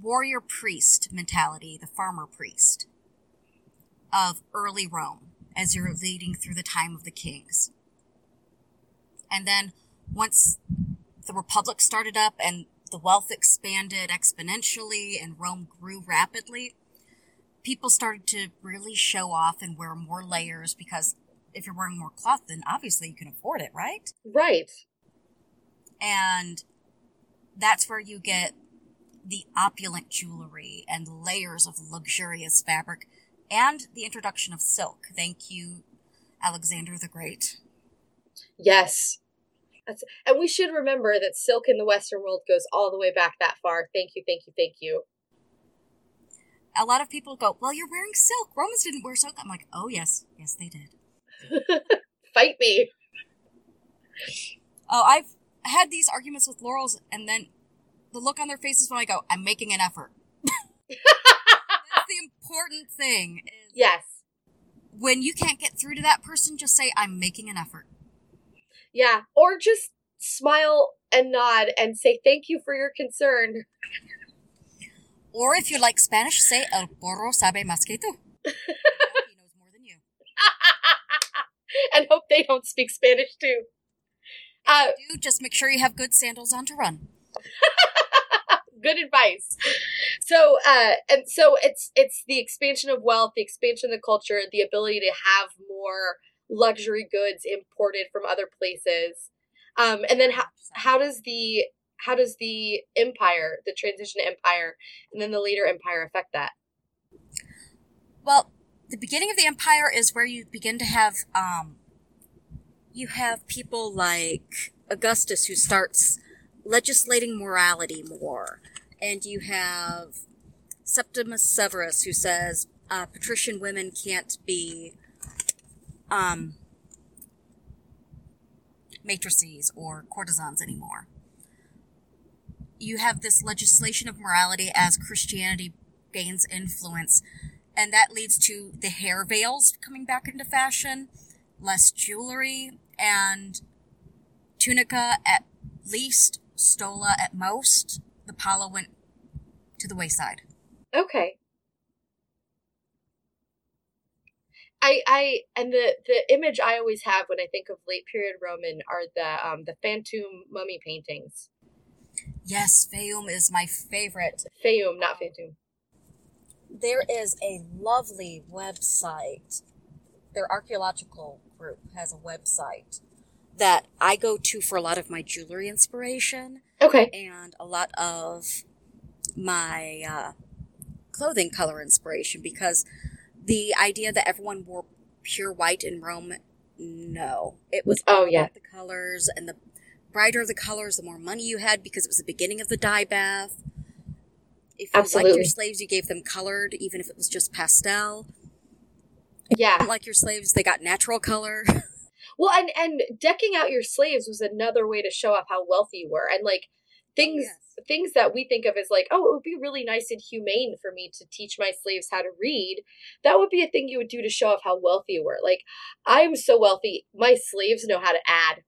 warrior priest mentality, the farmer priest of early Rome, as you're leading through the time of the kings. And then once the Republic started up and the wealth expanded exponentially and Rome grew rapidly, people started to really show off and wear more layers because if you're wearing more cloth, then obviously you can afford it, right? Right. And that's where you get the opulent jewelry and layers of luxurious fabric and the introduction of silk. Thank you, Alexander the Great. Yes. That's, and we should remember that silk in the Western world goes all the way back that far. Thank you, thank you, thank you. A lot of people go, Well, you're wearing silk. Romans didn't wear silk. I'm like, Oh, yes. Yes, they did. Fight me. Oh, I've had these arguments with Laurels, and then the look on their faces when I go, I'm making an effort. That's the important thing. Is Yes. When you can't get through to that person, just say, I'm making an effort. Yeah. Or just smile and nod and say thank you for your concern. Or if you like Spanish, say El burro sabe más que tú. he knows more than you. and hope they don't speak Spanish too. Uh, Do just make sure you have good sandals on to run. good advice. So, uh, and so it's it's the expansion of wealth, the expansion of the culture, the ability to have more luxury goods imported from other places. Um, and then how how does the how does the empire, the transition empire, and then the later empire affect that? Well, the beginning of the empire is where you begin to have um, you have people like Augustus who starts legislating morality more, and you have Septimus Severus who says uh, patrician women can't be um, meretrices or courtesans anymore. You have this legislation of morality as Christianity gains influence, and that leads to the hair veils coming back into fashion, less jewelry, and tunica at least, stola at most. The palla went to the wayside. Okay. I I and the the image I always have when I think of late period Roman are the um the Phantom mummy paintings. Yes, Fayum is my favorite. Fayum, not Phantom. There is a lovely website. Their archaeological group has a website that I go to for a lot of my jewelry inspiration Okay. and a lot of my uh, clothing color inspiration because the idea that everyone wore pure white in Rome, no. It was Oh, yeah. the colors, and the brighter the colors, the more money you had because it was the beginning of the dye bath. If you liked Absolutely. your slaves, you gave them colored, even if it was just pastel. Yeah. Like your slaves, they got natural color. Well, and and decking out your slaves was another way to show off how wealthy you were, and like oh, things yes. things that we think of as like, oh, it would be really nice and humane for me to teach my slaves how to read. That would be a thing you would do to show off how wealthy you were. Like, I'm so wealthy, my slaves know how to add.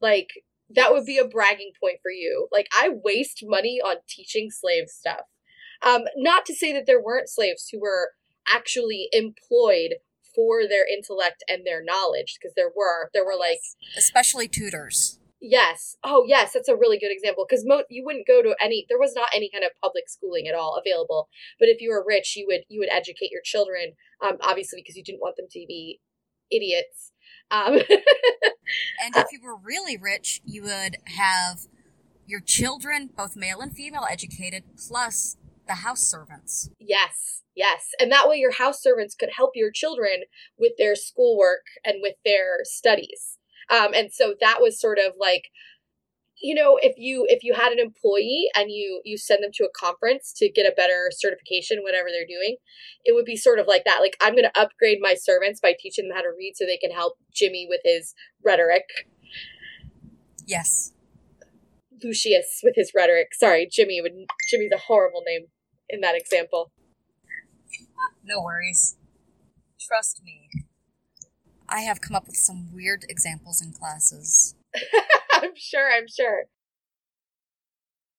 Like that would be a bragging point for you. Like I waste money on teaching slaves stuff. Um, not to say that there weren't slaves who were actually employed for their intellect and their knowledge, because there were. There were like Especially tutors. Yes. Oh, yes. That's a really good example because mo- you wouldn't go to any. There was not any kind of public schooling at all available. But if you were rich, you would you would educate your children. Um, obviously because you didn't want them to be idiots. Um, And if you were really rich, you would have your children, both male and female, educated, plus the house servants. yes. Yes. And that way, your house servants could help your children with their schoolwork and with their studies. Um, and so that was sort of like you know if you if you had an employee and you you send them to a conference to get a better certification whatever they're doing it would be sort of like that like i'm going to upgrade my servants by teaching them how to read so they can help jimmy with his rhetoric Yes. lucius with his rhetoric sorry jimmy would jimmy's a horrible name in that example No worries. Trust me. I have come up with some weird examples in classes. i'm sure i'm sure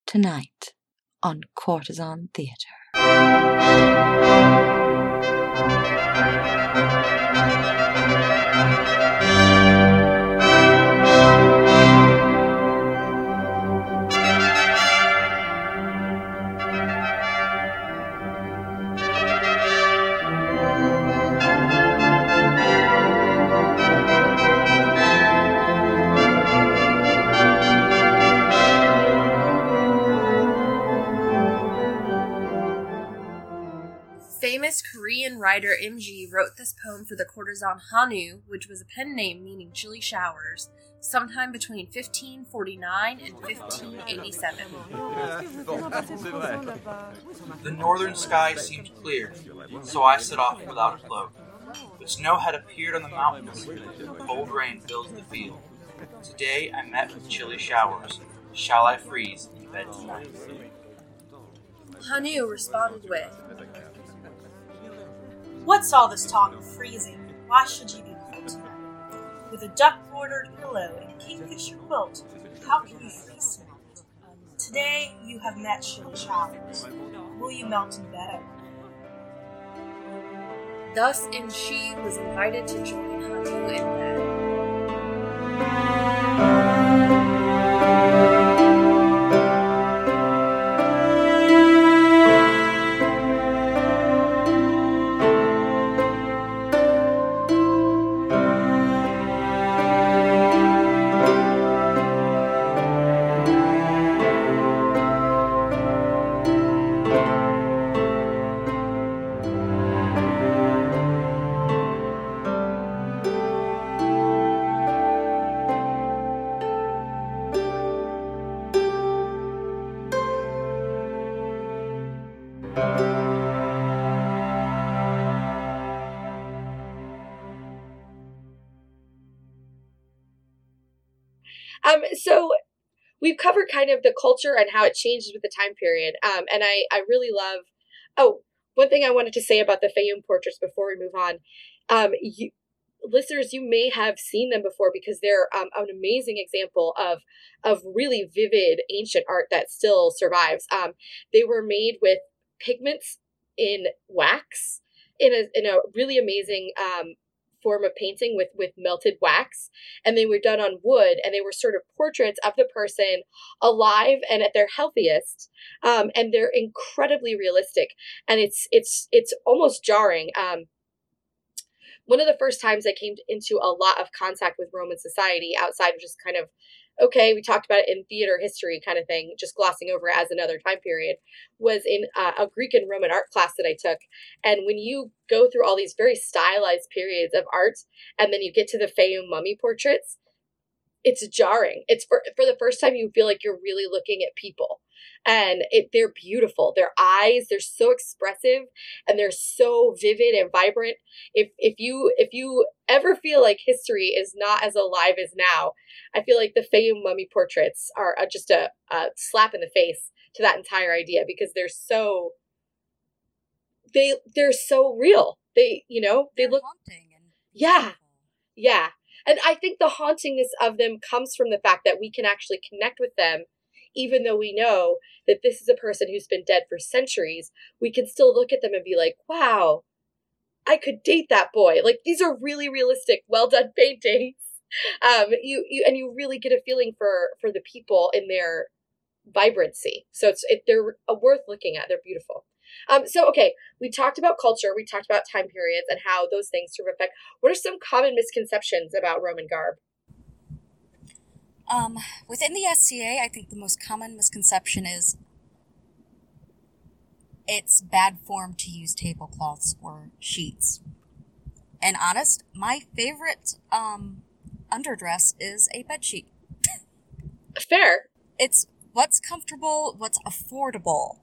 Tonight on Courtesan Theatre. Famous Korean writer Im Je wrote this poem for the courtesan Hanu, which was a pen name meaning chilly showers, sometime between 1549 and 1587. The northern sky seemed clear, so I set off without a cloak. But snow had appeared on the mountains, cold rain fills the field. Today I met with chilly showers. Shall I freeze in bed tonight? Hanu responded with, What's all this talk of freezing? Why should you be cold tonight? With a duck bordered pillow and a kingfisher quilt, how can you freeze tonight? Today you have met chilly showers. Will you melt in bed? Thus Im Je was invited to join Hanu in bed. Kind of the culture and how it changes with the time period. Um, and I, I really love. Oh, one thing I wanted to say about the Fayum portraits before we move on. Um, you, listeners, you may have seen them before because they're um, an amazing example of of really vivid ancient art that still survives. Um, they were made with pigments in wax in a in a really amazing um, form of painting with with melted wax and they were done on wood and they were sort of portraits of the person alive and at their healthiest um, and they're incredibly realistic. And it's it's it's almost jarring. Um, one of the first times I came into a lot of contact with Roman society outside of just kind of okay, we talked about it in theater history kind of thing, just glossing over as another time period, was in uh, a Greek and Roman art class that I took. And when you go through all these very stylized periods of art, and then you get to the Fayum mummy portraits, it's jarring. It's for, for the first time you feel like you're really looking at people and it, they're beautiful. Their eyes, they're so expressive and they're so vivid and vibrant. If if you if you ever feel like history is not as alive as now, I feel like the Fayum mummy portraits are just a, a slap in the face to that entire idea because they're so they they're so real. They you know they They're look haunting and Yeah. yeah. And I think the hauntingness of them comes from the fact that we can actually connect with them, even though we know that this is a person who's been dead for centuries. We can still look at them and be like, wow, I could date that boy. Like these are really realistic, well done paintings. Um, you, you and you really get a feeling for for the people in their vibrancy. So it's it, they're uh, worth looking at. They're beautiful. Um, so okay, we talked about culture, we talked about time periods and how those things sort of affect. What are some common misconceptions about Roman garb? Um, within the SCA, I think the most common misconception is it's bad form to use tablecloths or sheets. And honest, my favorite um, underdress is a bed sheet. Fair. It's what's comfortable, what's affordable.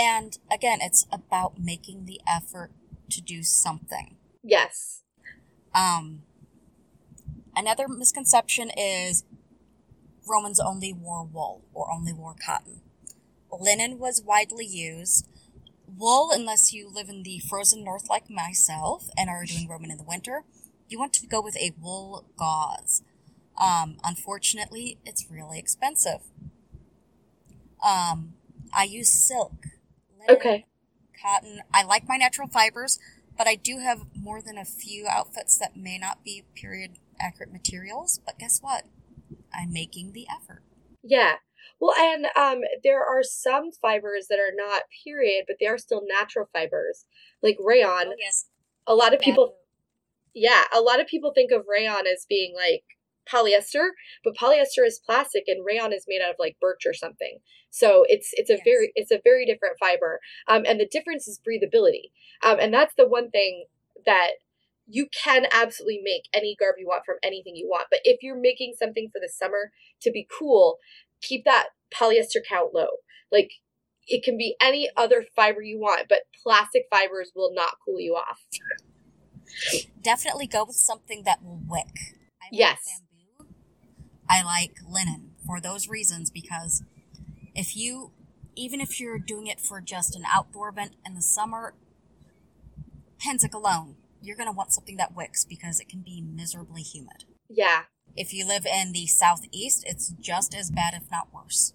And again, it's about making the effort to do something. Yes. Um, another misconception is Romans only wore wool or only wore cotton. Linen was widely used. Wool, unless you live in the frozen north like myself and are doing Roman in the winter, you want to go with a wool gauze. Um, unfortunately, it's really expensive. Um, I use silk. Linen, Okay. cotton. I like my natural fibers, but I do have more than a few outfits that may not be period accurate materials. But guess what? I'm making the effort. Yeah. Well, and um, there are some fibers that are not period, but they are still natural fibers, like rayon. yes. A lot of people, yeah, a lot of people think of rayon as being like polyester, but polyester is plastic, and rayon is made out of like birch or something. So it's it's a Yes. very it's a very different fiber, um, and the difference is breathability, um, and that's the one thing that you can absolutely make any garb you want from anything you want. But if you're making something for the summer to be cool, keep that polyester count low. Like it can be any other fiber you want, but plastic fibers will not cool you off. Definitely go with something that will wick. I like Yes. I like linen for those reasons because if you, even if you're doing it for just an outdoor event in the summer, Pennsic alone, you're going to want something that wicks because it can be miserably humid. Yeah. If you live in the southeast, it's just as bad, if not worse.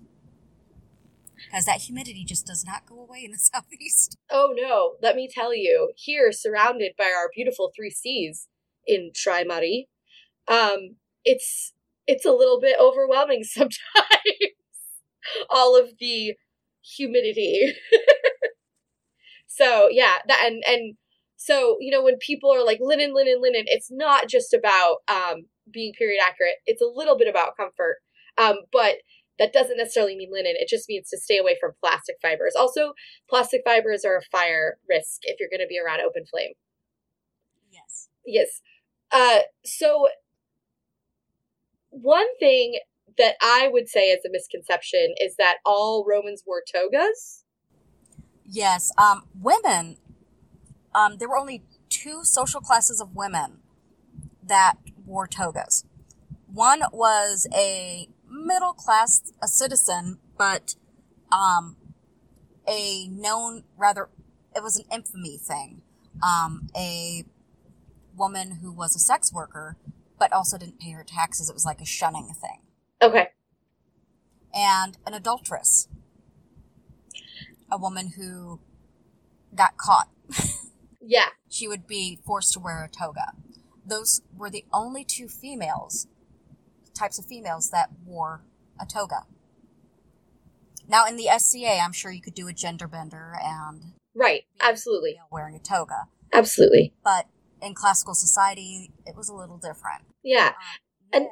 Because that humidity just does not go away in the southeast. Oh no, let me tell you, here surrounded by our beautiful three seas in Tri-Mari, um, it's it's a little bit overwhelming sometimes. All of the humidity. so yeah, that and and so you know when people are like linen, linen, linen, it's not just about um, being period accurate. It's a little bit about comfort, um, but that doesn't necessarily mean linen. It just means to stay away from plastic fibers. Also, plastic fibers are a fire risk if you're going to be around open flame. Yes. Yes. Uh, so, one thing that I would say is a misconception is that all Romans wore togas. Yes, um, women. Um, there were only two social classes of women that wore togas. One was a middle class, a citizen, but um, a known, rather, it was an infamy thing. Um, a woman who was a sex worker, but also didn't pay her taxes. It was like a shunning thing. Okay. And an adulteress, a woman who got caught. Yeah. she would be forced to wear a toga. Those were the only two females, types of females that wore a toga. Now in the SCA, I'm sure you could do a gender bender and Right. Absolutely. wearing a toga, Absolutely. but in classical society, it was a little different. Yeah. Um, And-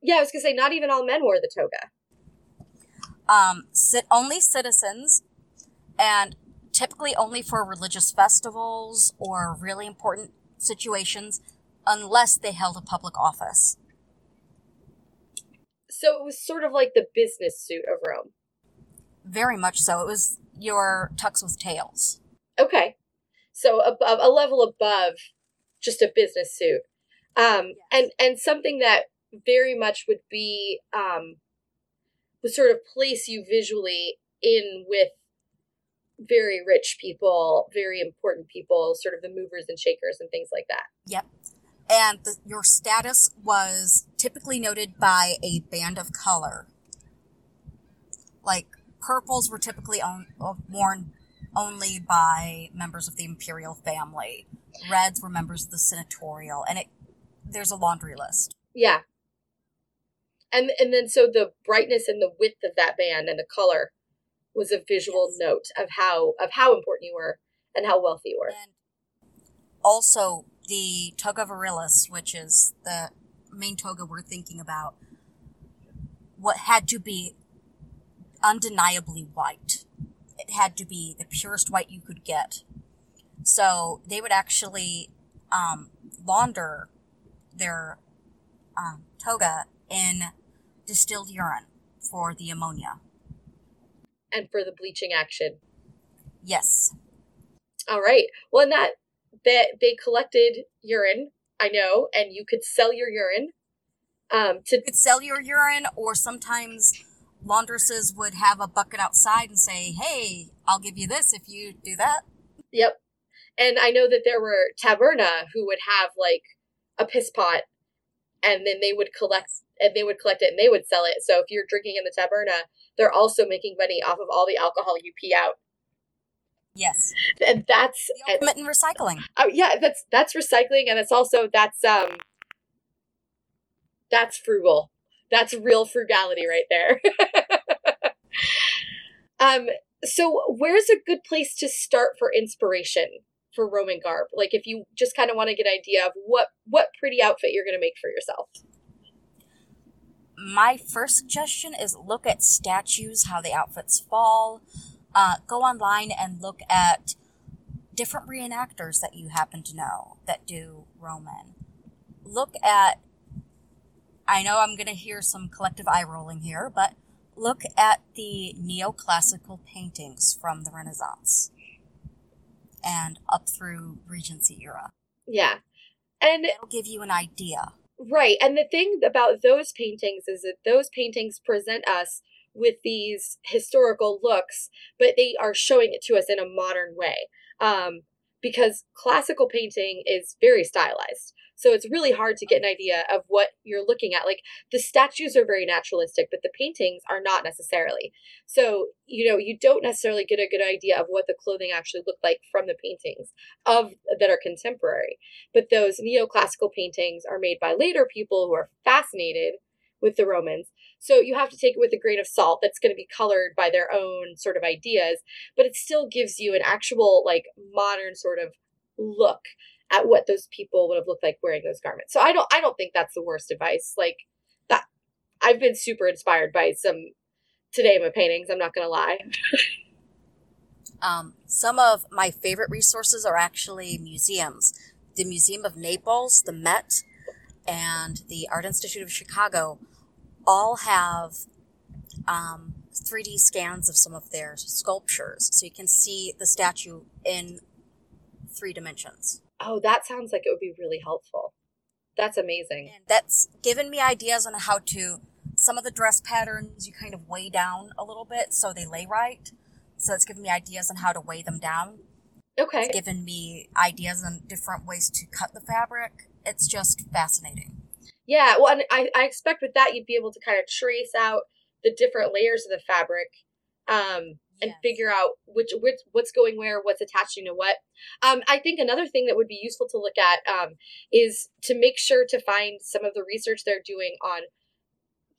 Yeah, I was gonna say not even all men wore the toga. um, sit only citizens, and typically only for religious festivals or really important situations, unless they held a public office. So it was sort of like the business suit of Rome. Very much so. It was your tux with tails. Okay. So above a level above just a business suit. Um and and something that very much would be um would sort of place you visually in with very rich people, very important people, sort of the movers and shakers and things like that. Yep. And the, your status was typically noted by a band of color. Like purples were typically on, worn only by members of the imperial family. Reds were members of the senatorial, and it there's a laundry list. Yeah. And and then so the brightness and the width of that band and the color was a visual Yes. note of how of how important you were and how wealthy you were. And also the toga virilis, which is the main toga we're thinking about, what had to be undeniably white. It had to be the purest white you could get. So they would actually um, launder their um, toga in distilled urine for the ammonia. And for the bleaching action. Yes. All right. Well, and that that they collected urine, I know, and you could sell your urine um to You could sell your urine, or sometimes laundresses would have a bucket outside and say, "Hey, I'll give you this if you do that." Yep. And I know that there were taberna who would have like a piss pot and then they would collect and they would collect it and they would sell it. So if you're drinking in the taberna, they're also making money off of all the alcohol you pee out. Yes, And that's the ultimate in recycling. uh, yeah, that's that's recycling and it's also that's um that's frugal. That's real frugality right there. um so where's a good place to start for inspiration for Roman garb? Like if you just kind of want to get an idea of what what pretty outfit you're going to make for yourself. My first suggestion is look at statues, how the outfits fall. Uh, go online and look at different reenactors that you happen to know that do Roman. Look at, I know I'm going to hear some collective eye rolling here, but look at the neoclassical paintings from the Renaissance and up through Regency era. Yeah. And It'll give you an idea. Right. And the thing about those paintings is that those paintings present us with these historical looks, but they are showing it to us in a modern way. Um, because classical painting is very stylized. So it's really hard to get an idea of what you're looking at. Like the statues are very naturalistic, but the paintings are not necessarily. So, you know, you don't necessarily get a good idea of what the clothing actually looked like from the paintings of that are contemporary. But those neoclassical paintings are made by later people who are fascinated with the Romans. So you have to take it with a grain of salt that's going to be colored by their own sort of ideas, but it still gives you an actual like modern sort of look at what those people would have looked like wearing those garments. So I don't I don't think that's the worst advice. Like that I've been super inspired by some Tadema paintings, I'm not to lie. Um, some of my favorite resources are actually museums. The Museum of Naples, the Met, and the Art Institute of Chicago all have um, 3D scans of some of their sculptures, so you can see the statue in three dimensions. Oh, that sounds like it would be really helpful. That's amazing. And that's given me ideas on how to. Some of the dress patterns you kind of weigh down a little bit so they lay right. So it's given me ideas on how to weigh them down. Okay. It's given me ideas on different ways to cut the fabric. It's just fascinating. Yeah, well, and I, I expect with that you'd be able to kind of trace out the different layers of the fabric, um, and Yes. figure out which which what's going where, what's attaching to what. Um, I think another thing that would be useful to look at um, is to make sure to find some of the research they're doing on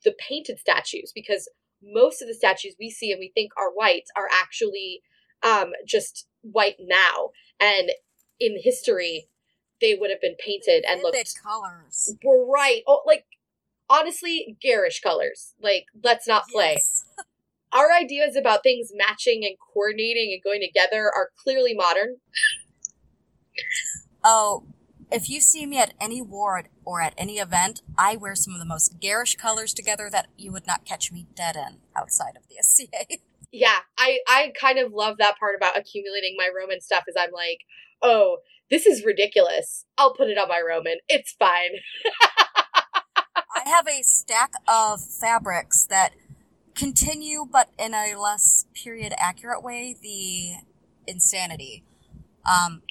the painted statues because most of the statues we see and we think are white are actually um, just white now, and in history they would have been painted and looked colors. were right. Oh, like honestly, garish colors. Like let's not play. Yes. Our ideas about things matching and coordinating and going together are clearly modern. Oh, if you see me at any ward or at any event, I wear some of the most garish colors together that you would not catch me dead in outside of the SCA. Yeah, I I kind of love that part about accumulating my Roman stuff. Is I'm like, oh, this is ridiculous. I'll put it on my Roman. It's fine. I have a stack of fabrics that continue, but in a less period accurate way, the insanity. Um,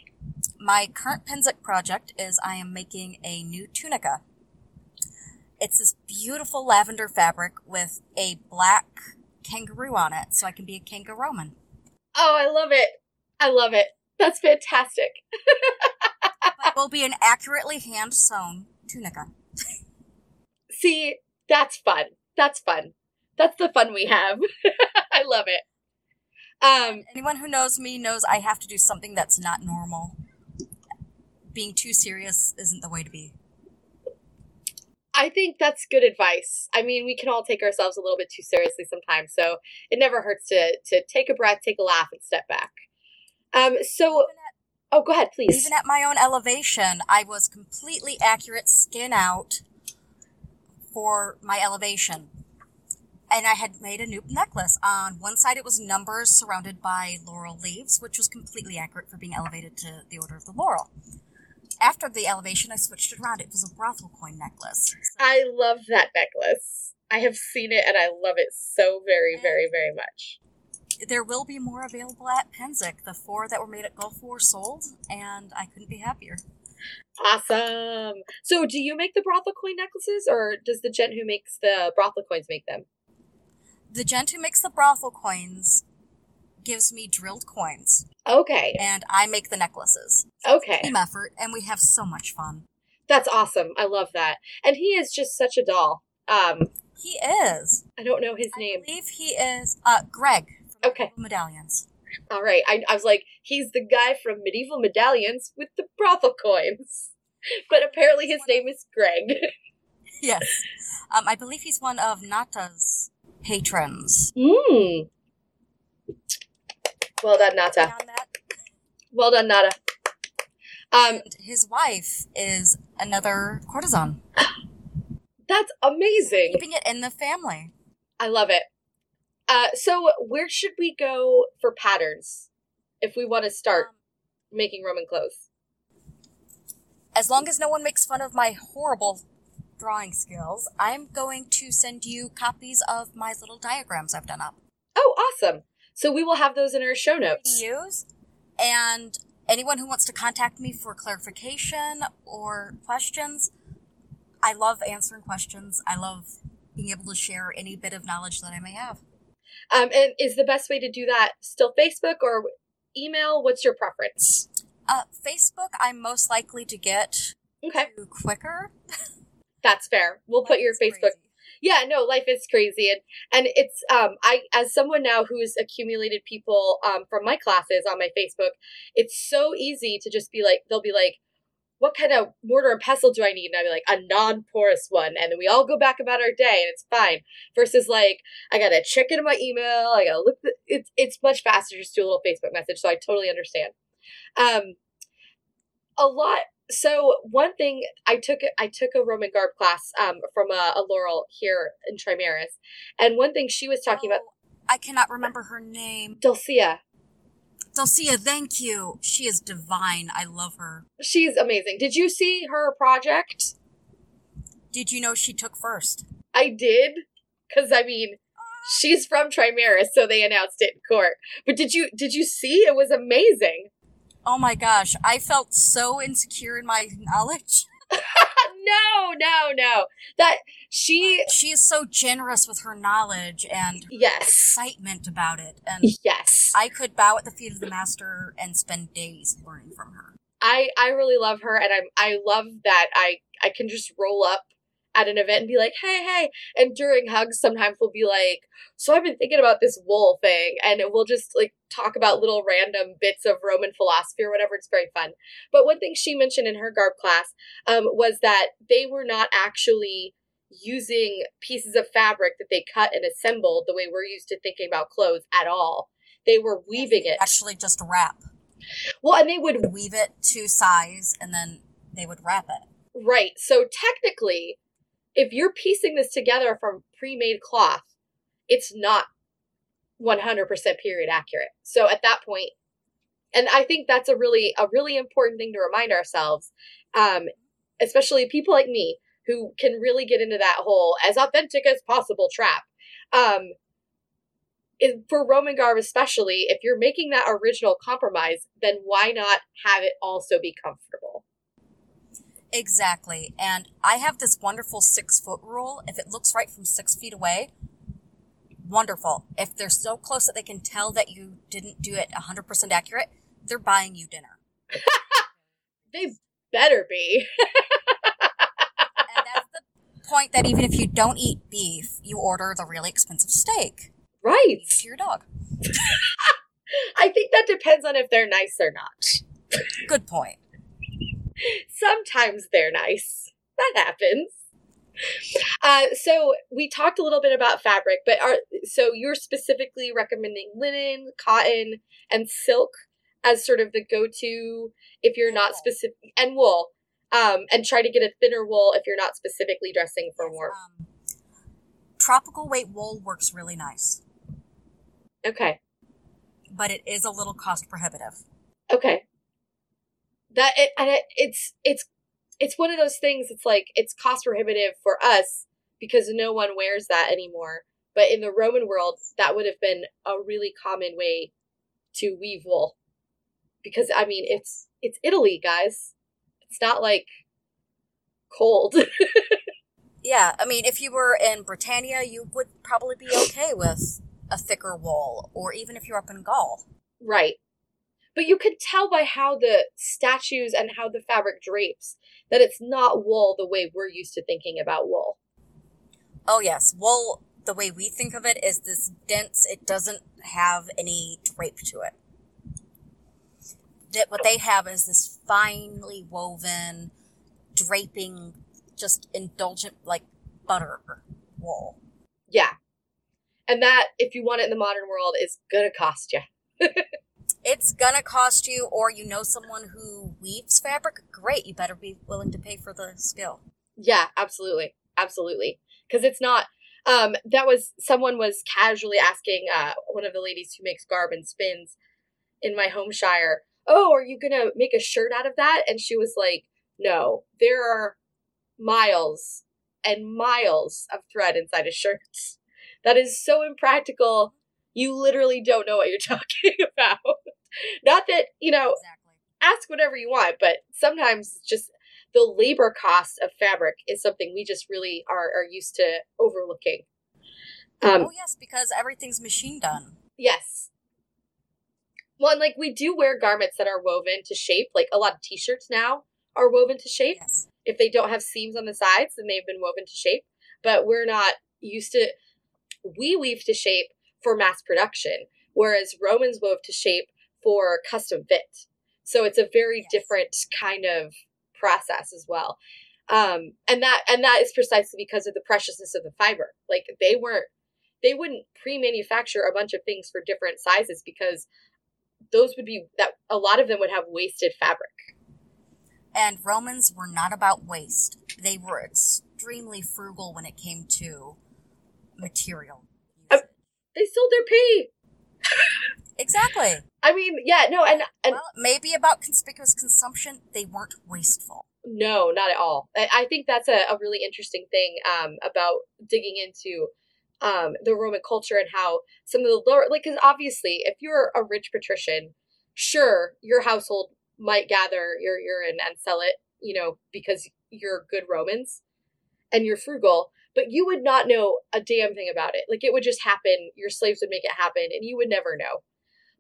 my current Pennsic project is I am making a new tunica. It's this beautiful lavender fabric with a black kangaroo on it, so I can be a kangaroo Roman. Oh, I love it. I love it. That's fantastic. It will be an accurately hand sewn tunica. See, that's fun. That's fun. That's the fun we have. I love it. Um, Anyone who knows me knows I have to do something that's not normal. Being too serious isn't the way to be. I think that's good advice. I mean, we can all take ourselves a little bit too seriously sometimes, so it never hurts to to take a breath, take a laugh, and step back. Um, so, at, oh, go ahead, please. even at my own elevation, I was completely accurate skin out for my elevation. And I had made a new necklace. On one side, it was numbers surrounded by laurel leaves, which was completely accurate for being elevated to the Order of the Laurel. After the elevation, I switched it around. It was a brothel coin necklace. So I love that necklace. I have seen it and I love it so very, very, very much. there will be more available at Pennsic. The four that were made at Gulf War sold, and I couldn't be happier. Awesome. So, do you make the brothel coin necklaces, or does the gent who makes the brothel coins make them? The gent who makes the brothel coins gives me drilled coins, Okay. and I make the necklaces. Okay. Team effort, and we have so much fun. That's awesome. I love that. And he is just such a doll. Um, He is. I don't know his I name. I believe he is uh, Greg from Okay. Medallions. All right. I, I was like, he's the guy from Medieval Medallions with the brothel coins. But apparently his name is Greg. Yes. Um, I believe he's one of Nata's patrons. Mmm. Well done, Nata. Well done, Nata. Um, his wife is another courtesan, that's amazing. keeping it in the family. I love it. Uh, so where should we go for patterns if we want to start Um, making Roman clothes? as long as no one makes fun of my horrible drawing skills, I'm going to send you copies of my little diagrams I've done up Oh, awesome. So we will have those in our show notes. use. And anyone who wants to contact me for clarification or questions, I love answering questions. I love being able to share any bit of knowledge that I may have. Um, and is the best way to do that still Facebook or email? What's your preference? Uh, Facebook, I'm most likely to get Okay, to quicker. that's fair. We'll put your Facebook. crazy. Yeah, no, life is crazy, and and it's um I as someone now who's accumulated people um from my classes on my Facebook, it's so easy to just be like they'll be like, what kind of mortar and pestle do I need? And I'll be like a non-porous one, and then we all go back about our day, and it's fine. Versus like I gotta check into my email, I gotta look. The, it's it's much faster just do a little Facebook message, so I totally understand. Um, a lot so one thing I took I took a Roman garb class um, from a, a Laurel here in Trimaris, and one thing she was talking about. Oh, I cannot remember her name. Dulcia. Dulcia, thank you. She is divine. I love her. She's amazing. Did you see her project? Did you know she took first? I did, because I mean, she's from Trimaris, so they announced it in court. But did you did you see? It was amazing. Oh my gosh, I felt so insecure in my knowledge. no, no, no. That she She is so generous with her knowledge and yes, excitement about it. And yes. I could bow at the feet of the master and spend days learning from her. I I really love her, and I'm I love that I I can just roll up at an event and be like, hey, hey. And during hugs, sometimes we'll be like, so I've been thinking about this wool thing, and we'll just like talk about little random bits of Roman philosophy or whatever. It's very fun. But one thing she mentioned in her garb class um, was that they were not actually using pieces of fabric that they cut and assembled the way we're used to thinking about clothes at all. They were weaving it. Actually, just wrap. Well, and they would Weave it to size and then they would wrap it. Right. So technically, if you're piecing this together from pre-made cloth, it's not 100% period accurate. So at that point, and I think that's a really a really important thing to remind ourselves, um, especially people like me who can really get into that whole as authentic as possible trap. Um, for Roman garb, especially, if you're making that original compromise, then why not have it also be comfortable? Exactly. And I have this wonderful six foot rule. If it looks right from six feet away, wonderful. If they're so close that they can tell that you didn't do it 100% accurate, they're buying you dinner. They better be. And that's the point that even if you don't eat beef, you order the really expensive steak right. to your dog. I think that depends on if they're nice or not. Good point. Sometimes they're nice. That happens. Uh, so we talked a little bit about fabric, but are so you're specifically recommending linen, cotton, and silk as sort of the go-to if you're not specific and wool. Um, and try to get a thinner wool if you're not specifically dressing for warmth. Um, tropical weight wool works really nice, Okay. but it is a little cost prohibitive. Okay. That it, and it, it's it's it's one of those things. It's like it's cost prohibitive for us because no one wears that anymore. But in the Roman world, that would have been a really common way to weave wool. Because I mean, it's it's Italy, guys. It's not like cold. Yeah, I mean, if you were in Britannia, you would probably be okay with a thicker wool, or even if you're up in Gaul. right. But you could tell by how the statues and how the fabric drapes that it's not wool the way we're used to thinking about wool. Oh, yes, wool, the way we think of it, is this dense, it doesn't have any drape to it. That What they have is this finely woven, draping, just indulgent, like butter wool. Yeah. And that, if you want it in the modern world, is gonna cost you. It's gonna cost you, or you know someone who weaves fabric, great, you better be willing to pay for the skill. Yeah, absolutely. Absolutely. Because it's not, um, that was, someone was casually asking, uh, one of the ladies who makes garb and spins in my home shire, oh, are you gonna make a shirt out of that? And she was like, no, there are miles and miles of thread inside a shirt. That is so impractical. You literally don't know what you're talking about. Not that, you know, Exactly. ask whatever you want, but sometimes just the labor cost of fabric is something we just really are, are used to overlooking. Um, oh, yes, because everything's machine done. Yes. Well, and like we do wear garments that are woven to shape. Like a lot of t-shirts now are woven to shape. Yes. If they don't have seams on the sides, then they've been woven to shape. But we're not used to. We weave to shape for mass production, whereas Romans wove to shape for custom fit. So it's a very Yes. different kind of process as well. Um, and that and that is precisely because of the preciousness of the fiber. Like they weren't they wouldn't pre-manufacture a bunch of things for different sizes because those would be that a lot of them would have wasted fabric. And Romans were not about waste. They were extremely frugal when it came to material. They sold their pee. Exactly. I mean, yeah, no, and and well, maybe about conspicuous consumption, they weren't wasteful. No, not at all. I, I think that's a, a really interesting thing um, about digging into um, the Roman culture and how some of the lower, like, because obviously, if you're a rich patrician, sure, your household might gather your urine and sell it, you know, because you're good Romans and you're frugal, but you would not know a damn thing about it. Like, it would just happen. Your slaves would make it happen, and you would never know.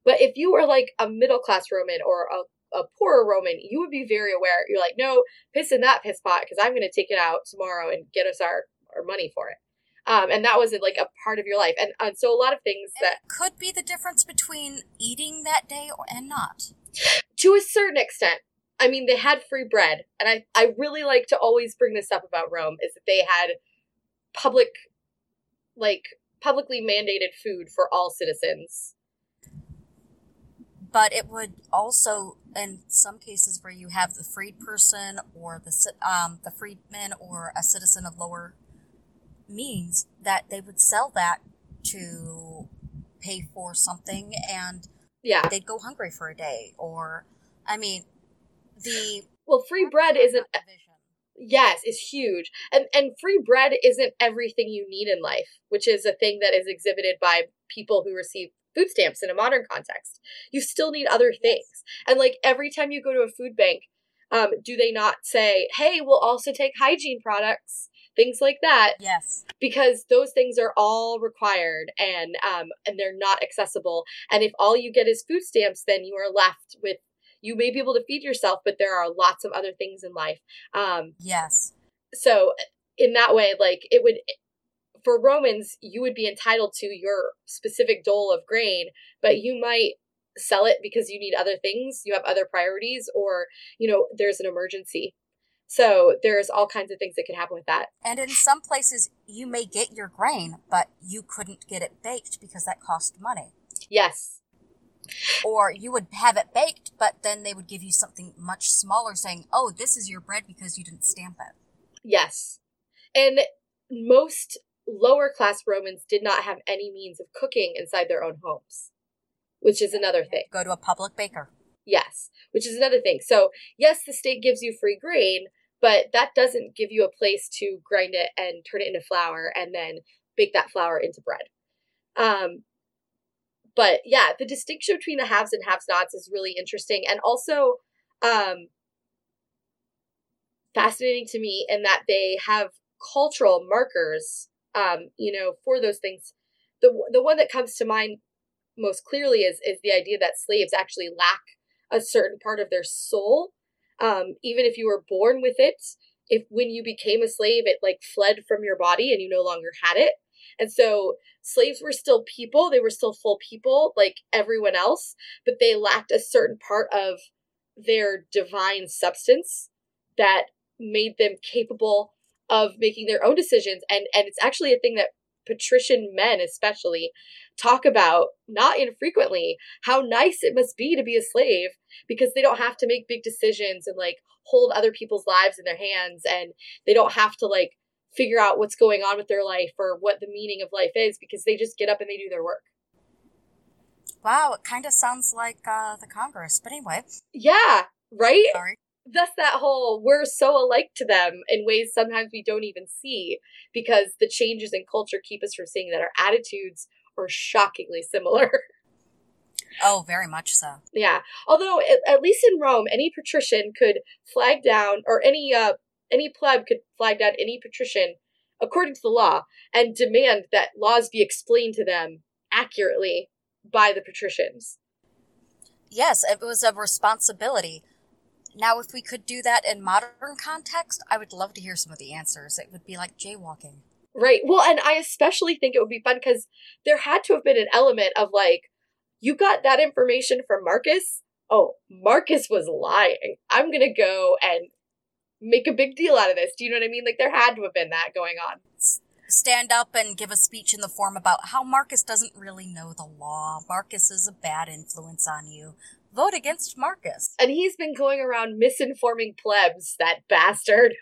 But if you were like a middle class Roman or a a poorer Roman, you would be very aware. You're like, no, piss in that piss pot because I'm going to take it out tomorrow and get us our, our money for it. Um, and that was like a part of your life. And, and so a lot of things And that, could be the difference between eating that day or, and not. to a certain extent, I mean, they had free bread. And I, I really like to always bring this up about Rome is that they had public, like, publicly mandated food for all citizens. But it would also, in some cases where you have the freed person or the um, the freedman or a citizen of lower means, that they would sell that to pay for something, and Yeah. they'd go hungry for a day. Or, I mean, the Well, free bread isn't. Yes, is huge. And and free bread isn't everything you need in life, which is a thing that is exhibited by people who receive food stamps in a modern context. You still need other things. And like every time you go to a food bank, um, do they not say, "Hey, we'll also take hygiene products," things like that, Yes. because those things are all required and um and they're not accessible. And if all you get is food stamps, then you are left with you may be able to feed yourself, but there are lots of other things in life. Um, Yes. so in that way like it would for romans you would be entitled to your specific dole of grain but you might sell it because you need other things you have other priorities or you know there's an emergency so there's all kinds of things that could happen with that And in some places, you may get your grain, but you couldn't get it baked because that cost money. yes Or you would have it baked, but then they would give you something much smaller saying, oh, this is your bread because you didn't stamp it. yes and most lower class romans did not have any means of cooking inside their own homes which is another thing to go to a public baker. Yes, which is another thing. So, yes, the state gives you free grain, but that doesn't give you a place to grind it and turn it into flour and then bake that flour into bread. Um, but yeah, the distinction between the haves and haves nots is really interesting and also um, fascinating to me in that they have cultural markers, um, you know, for those things. The, the one that comes to mind most clearly is, is the idea that slaves actually lack a certain part of their soul um, even if you were born with it if when you became a slave it like fled from your body and you no longer had it and so slaves were still people they were still full people like everyone else but they lacked a certain part of their divine substance that made them capable of making their own decisions. And and it's actually a thing that patrician men especially talk about not infrequently how nice it must be to be a slave because they don't have to make big decisions and like hold other people's lives in their hands and they don't have to like figure out what's going on with their life or what the meaning of life is because they just get up and they do their work. Wow, it kind of sounds like uh, the Congress. But anyway, Yeah, right? sorry. Thus that whole we're so alike to them in ways sometimes we don't even see because the changes in culture keep us from seeing that our attitudes are shockingly similar. Oh, very much so. Yeah. Although at, at least in Rome, any patrician could flag down, or any uh any pleb could flag down any patrician according to the law and demand that laws be explained to them accurately by the patricians. Yes, it was a responsibility. Now, if we could do that in modern context, I would love to hear some of the answers. It would be like jaywalking. Right. Well, and I especially think it would be fun because there had to have been an element of like, you got that information from Marcus. Oh, Marcus was lying. I'm gonna go and make a big deal out of this. Do you know what I mean? Like there had to have been that going on. Stand up and give a speech in the form about how Marcus doesn't really know the law. Marcus is a bad influence on you. Vote against Marcus. And he's been going around misinforming plebs, that bastard.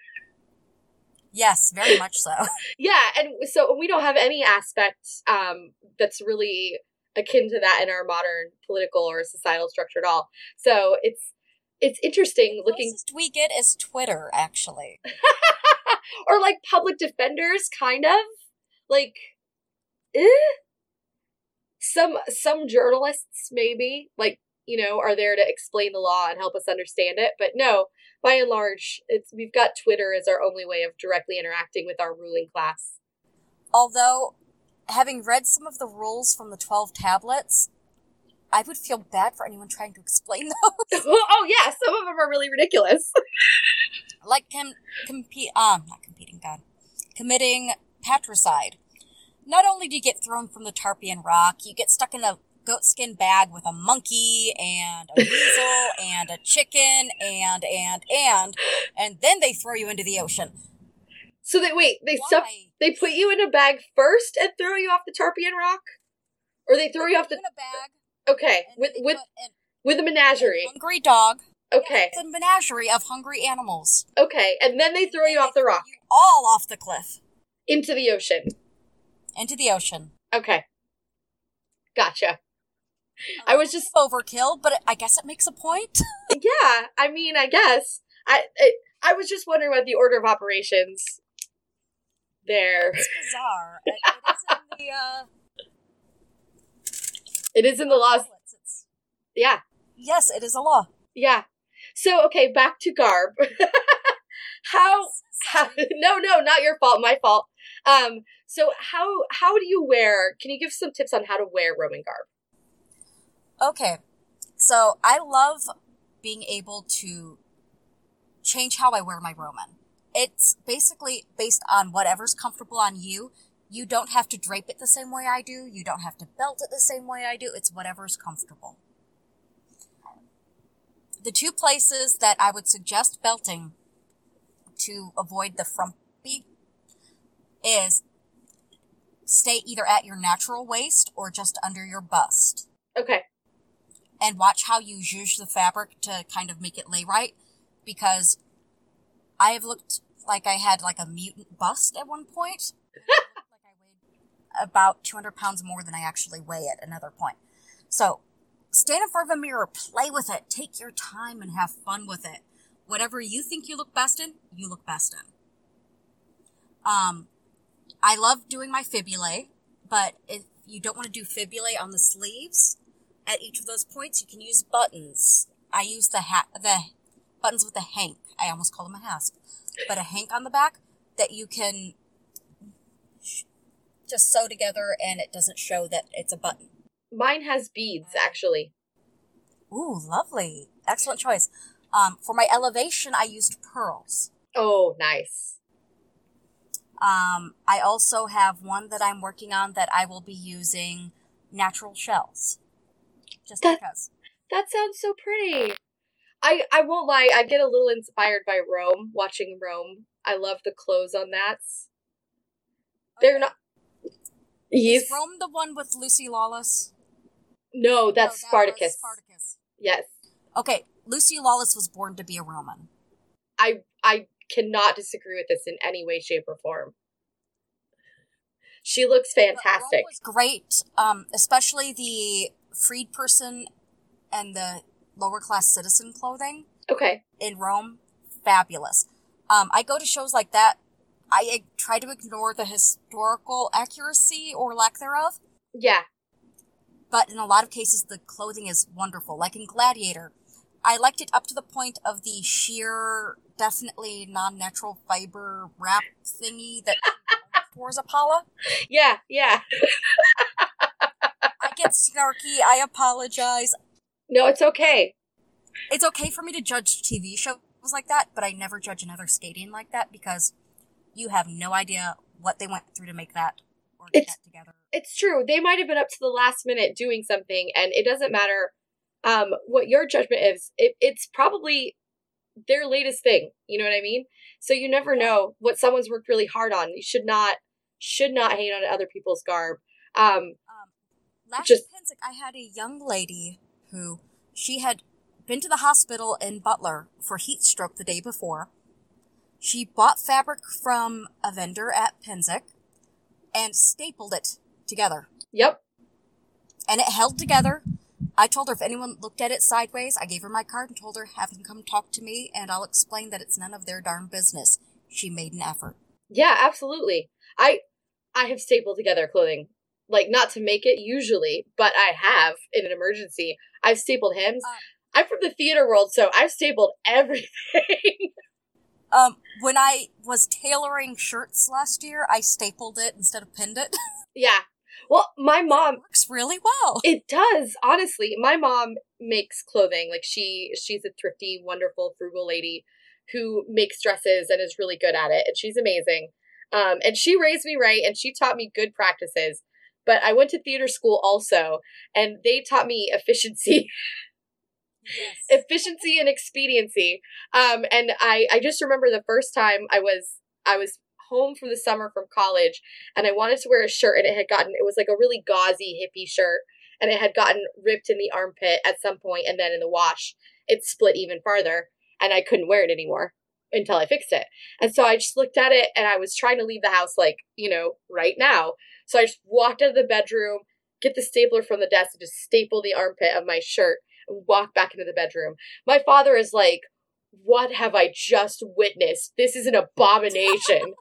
Yes, very much so. Yeah, and so we don't have any aspect um, that's really akin to that in our modern political or societal structure at all. So it's it's interesting The looking closest we get is Twitter, actually. or like public defenders kind of like eh? some some journalists maybe like you know are there to explain the law and help us understand it but no by and large it's we've got twitter as our only way of directly interacting with our ruling class Although, having read some of the rules from the 12 tablets, I would feel bad for anyone trying to explain those. oh yeah some of them are really ridiculous like com- compete, um, not competing, God, committing patricide. Not only do you get thrown from the Tarpeian Rock, you get stuck in a goatskin bag with a monkey and a weasel and a chicken and and and and then they throw you into the ocean. so they wait they stuff they put you in a bag first and throw you off the tarpeian rock or they throw you off the in a bag okay and with with put with a menagerie hungry dog. okay It's a menagerie of hungry animals. okay and then they throw you And off the rock you all off the cliff into the ocean into the ocean. okay gotcha I was just overkill, but I guess it makes a point. yeah i mean i guess i i, I was just wondering about the order of operations there It's bizarre. It, it is in the uh, it is in the laws. It's- yeah yes, it is a law. yeah so okay back to garb how how no no not your fault my fault um so how how do you wear can you give some tips on how to wear roman garb Okay, so I love being able to change how I wear my Roman. It's basically based on whatever's comfortable on you. You don't have to drape it the same way I do. You don't have to belt it the same way I do. It's whatever's comfortable. The two places that I would suggest belting to avoid the frumpy is stay either at your natural waist or just under your bust okay and watch how you zhuzh the fabric to kind of make it lay right because I have looked like I had like a mutant bust at one point. It looked like I weighed about 200 pounds more than I actually weigh at another point. So stand in front of a mirror, play with it, take your time and have fun with it. Whatever you think you look best in, you look best in. Um, I love doing my fibulae, but if you don't want to do fibulae on the sleeves, at each of those points, you can use buttons. I use the hat, the buttons with a hank. I almost call them a hasp, but a hank on the back that you can just sew together, and it doesn't show that it's a button. mine has beads actually Ooh, lovely, excellent choice. Um, for my elevation, I used pearls. oh nice Um, I also have one that I'm working on that I will be using natural shells. Just That- because. that sounds so pretty i i won't lie i get a little inspired by rome watching rome i love the clothes on that they're not Is Yes. Rome the one with Lucy Lawless? No, No, that's that Spartacus. Spartacus. Yes. Okay, Lucy Lawless was born to be a Roman. I I cannot disagree with this in any way, shape, or form. She looks fantastic. Was great, um, especially the freed person and the lower class citizen clothing Okay. in Rome. Fabulous. Um, I go to shows like that. I try to ignore the historical accuracy or lack thereof, Yeah. but in a lot of cases, the clothing is wonderful. Like in Gladiator, I liked it up to the point of the sheer, definitely non-natural fiber wrap thingy that pours Apollo. Yeah. Yeah. I get snarky. I apologize. No, it's okay. It's okay for me to judge TV shows like that, but I never judge another SCAdian like that because you have no idea what they went through to make that or get It's- that together. It's true. They might have been up to the last minute doing something, and it doesn't matter um, what your judgment is. It, it's probably their latest thing. You know what I mean? So you never know what someone's worked really hard on. You should not should not hate on other people's garb. Um, Um, last Just- Pennsic, I had a young lady who she had been to the hospital in Butler for heat stroke the day before. She bought fabric from a vendor at Pennsic and stapled it together. Yep. And it held together. I told her if anyone looked at it sideways, I gave her my card and told her, have them come talk to me and I'll explain that it's none of their darn business. She made an effort. Yeah, absolutely. I I have stapled together clothing. Like not to make it usually, but I have in an emergency. I've stapled hems. Uh. I'm from the theater world, so I've stapled everything. Um, when I was tailoring shirts last year, I stapled it instead of pinned it. yeah. Well, my mom Works really well. It does, honestly. My mom makes clothing. Like she she's a thrifty, wonderful, frugal lady who makes dresses and is really good at it. And she's amazing. Um, and she raised me right and she taught me good practices. But I went to theater school also, and they taught me efficiency, efficiency and expediency. Um, and I, I just remember the first time I was I was home for the summer from college and I wanted to wear a shirt and it had gotten it was like a really gauzy hippie shirt and it had gotten ripped in the armpit at some point and then in the wash it split even farther and I couldn't wear it anymore until I fixed it. And so I just looked at it and I was trying to leave the house like, you know, right now. So I just walked out of the bedroom, get the stapler from the desk and just staple the armpit of my shirt walk back into the bedroom. My father is like, what have I just witnessed? This is an abomination.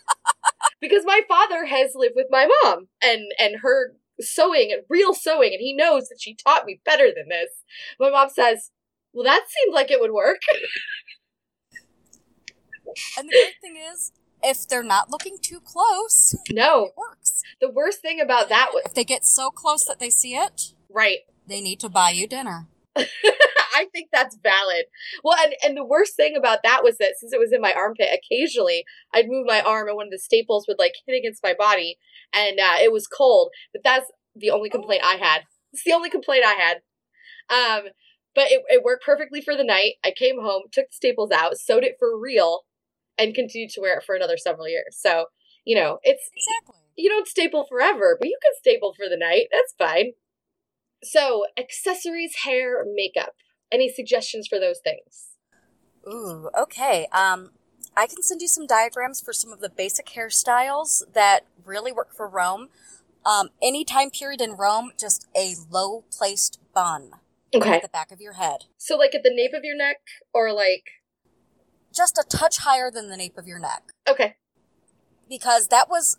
because my father has lived with my mom and and her sewing and real sewing and he knows that she taught me better than this. My mom says, "Well, that seemed like it would work." And the great thing is, if they're not looking too close, no. it works. The worst thing about that was If they get so close that they see it, right. They need to buy you dinner. I think that's valid. Well, and, and the worst thing about that was that since it was in my armpit, occasionally I'd move my arm and one of the staples would like hit against my body and uh, it was cold. But that's the only complaint I had. It's the only complaint I had. Um, but it, it worked perfectly for the night. I came home, took the staples out, sewed it for real, and continued to wear it for another several years. So, you know, it's Exactly. you don't staple forever, but you can staple for the night. That's fine. So, accessories, hair, makeup. Any suggestions for those things? Ooh, okay. Um, I can send you some diagrams for some of the basic hairstyles that really work for Rome. Um, any time period in Rome, just a low placed bun Okay. at the back of your head. So, like at the nape of your neck, or like, Just a touch higher than the nape of your neck. okay, Because that was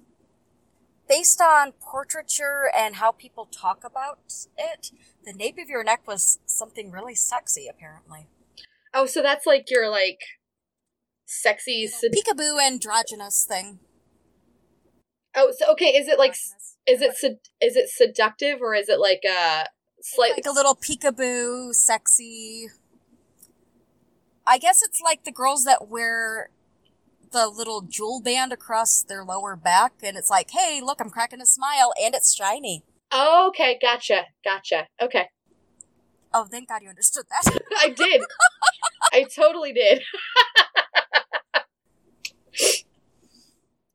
based on portraiture and how people talk about it. The nape of your neck was something really sexy, apparently. oh, so that's like your like sexy. Sed- Peekaboo androgynous thing. oh, so okay, is it like is it sed- is it seductive or is it like uh slightly like a little peekaboo, sexy. I guess it's like the girls that wear the little jewel band across their lower back, and it's like, hey, look, I'm cracking a smile, and it's shiny. Oh, okay, gotcha, gotcha. Okay, Oh, thank God you understood that. I did. I totally did.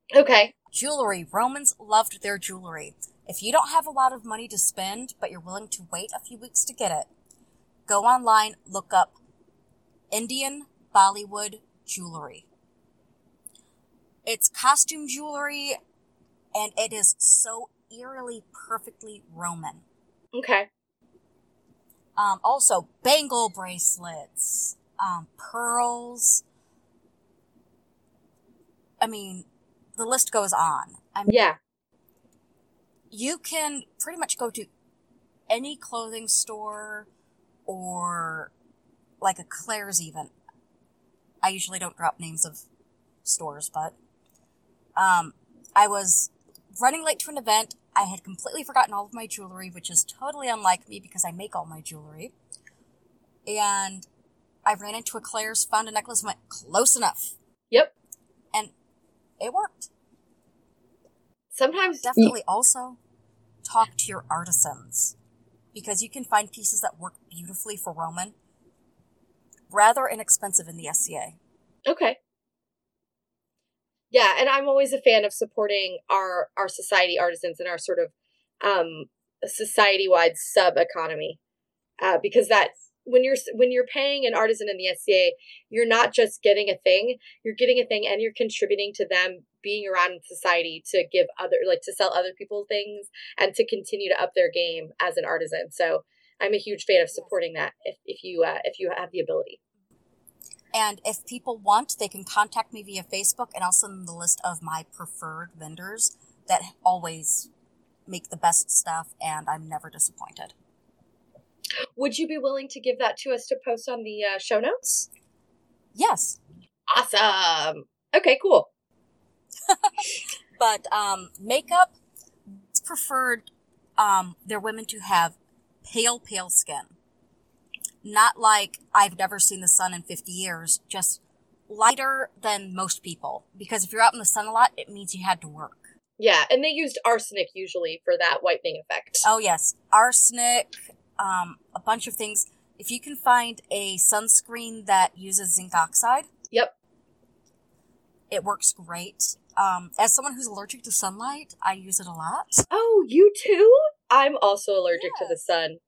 okay. jewelry. Romans loved their jewelry. If you don't have a lot of money to spend, but you're willing to wait a few weeks to get it, go online, look up Indian Bollywood jewelry. It's costume jewelry, and it is so eerily perfectly Roman. Okay. Um, also, bangle bracelets, um, pearls. I mean, the list goes on. I mean, Yeah. you can pretty much go to any clothing store or like a Claire's even. I usually don't drop names of stores, but um, I was running late to an event. I had completely forgotten all of my jewelry, which is totally unlike me because I make all my jewelry. And I ran into a Claire's, found a necklace, and went close enough, Yep. and it worked. Sometimes Definitely also talk to your artisans because you can find pieces that work beautifully for Roman, rather inexpensive in the SCA. Okay. Yeah, and I'm always a fan of supporting our our society artisans and our sort of um society wide sub economy, uh, because that when you're when you're paying an artisan in the SCA, you're not just getting a thing, you're getting a thing and you're contributing to them being around in society to give other like to sell other people things and to continue to up their game as an artisan. So I'm a huge fan of supporting that if, if you uh, if you have the ability. And if people want, they can contact me via Facebook and I'll send them the list of my preferred vendors that always make the best stuff and I'm never disappointed. Would you be willing to give that to us to post on the uh, show notes? Yes. Awesome. Okay, cool. but um, makeup, it's preferred um, their women to have pale, pale skin. Not like I've never seen the sun in 50 years, just lighter than most people. Because if you're out in the sun a lot, it means you had to work. Yeah, and they used arsenic usually for that whitening effect. Oh, yes. Arsenic, um, a bunch of things. If you can find a sunscreen that uses zinc oxide, Yep. it works great. Um, as someone who's allergic to sunlight, I use it a lot. Oh, you too? I'm also allergic to the sun.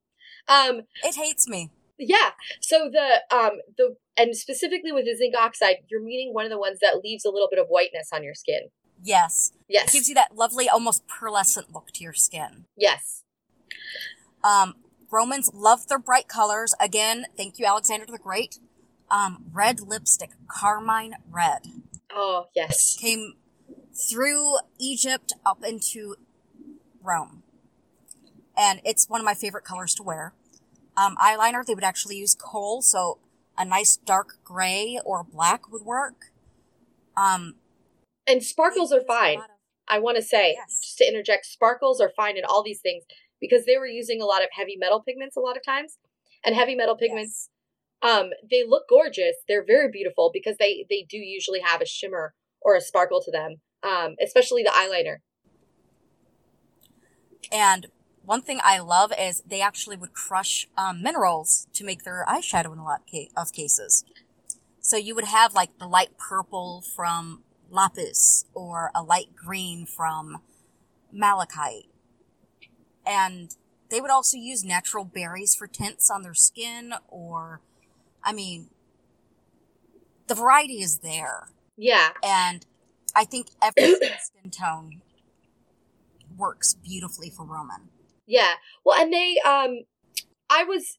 Um, It hates me. Yeah. So the um the and specifically with the zinc oxide, you're meaning one of the ones that leaves a little bit of whiteness on your skin. Yes. It Yes. gives you that lovely, almost pearlescent look to your skin. yes. Um, Romans love their bright colors. Again, thank you, Alexander the Great. Um, red lipstick, carmine red, Oh, yes. came through Egypt up into Rome. And it's one of my favorite colors to wear. Um, eyeliner, they would actually use coal, so a nice dark gray or black would work. Um, And sparkles are fine. of- I want to say, Yes. just to interject, sparkles are fine in all these things because they were using a lot of heavy metal pigments a lot of times. And heavy metal pigments, um, they look gorgeous. They're very beautiful because they they do usually have a shimmer or a sparkle to them. Um, especially the eyeliner. And one thing I love is they actually would crush um, minerals to make their eyeshadow in a lot of cases. So you would have like the light purple from lapis or a light green from malachite. And they would also use natural berries for tints on their skin or, I mean, the variety is there. Yeah. And I think every skin tone works beautifully for Roman. Yeah. Well, and they um I was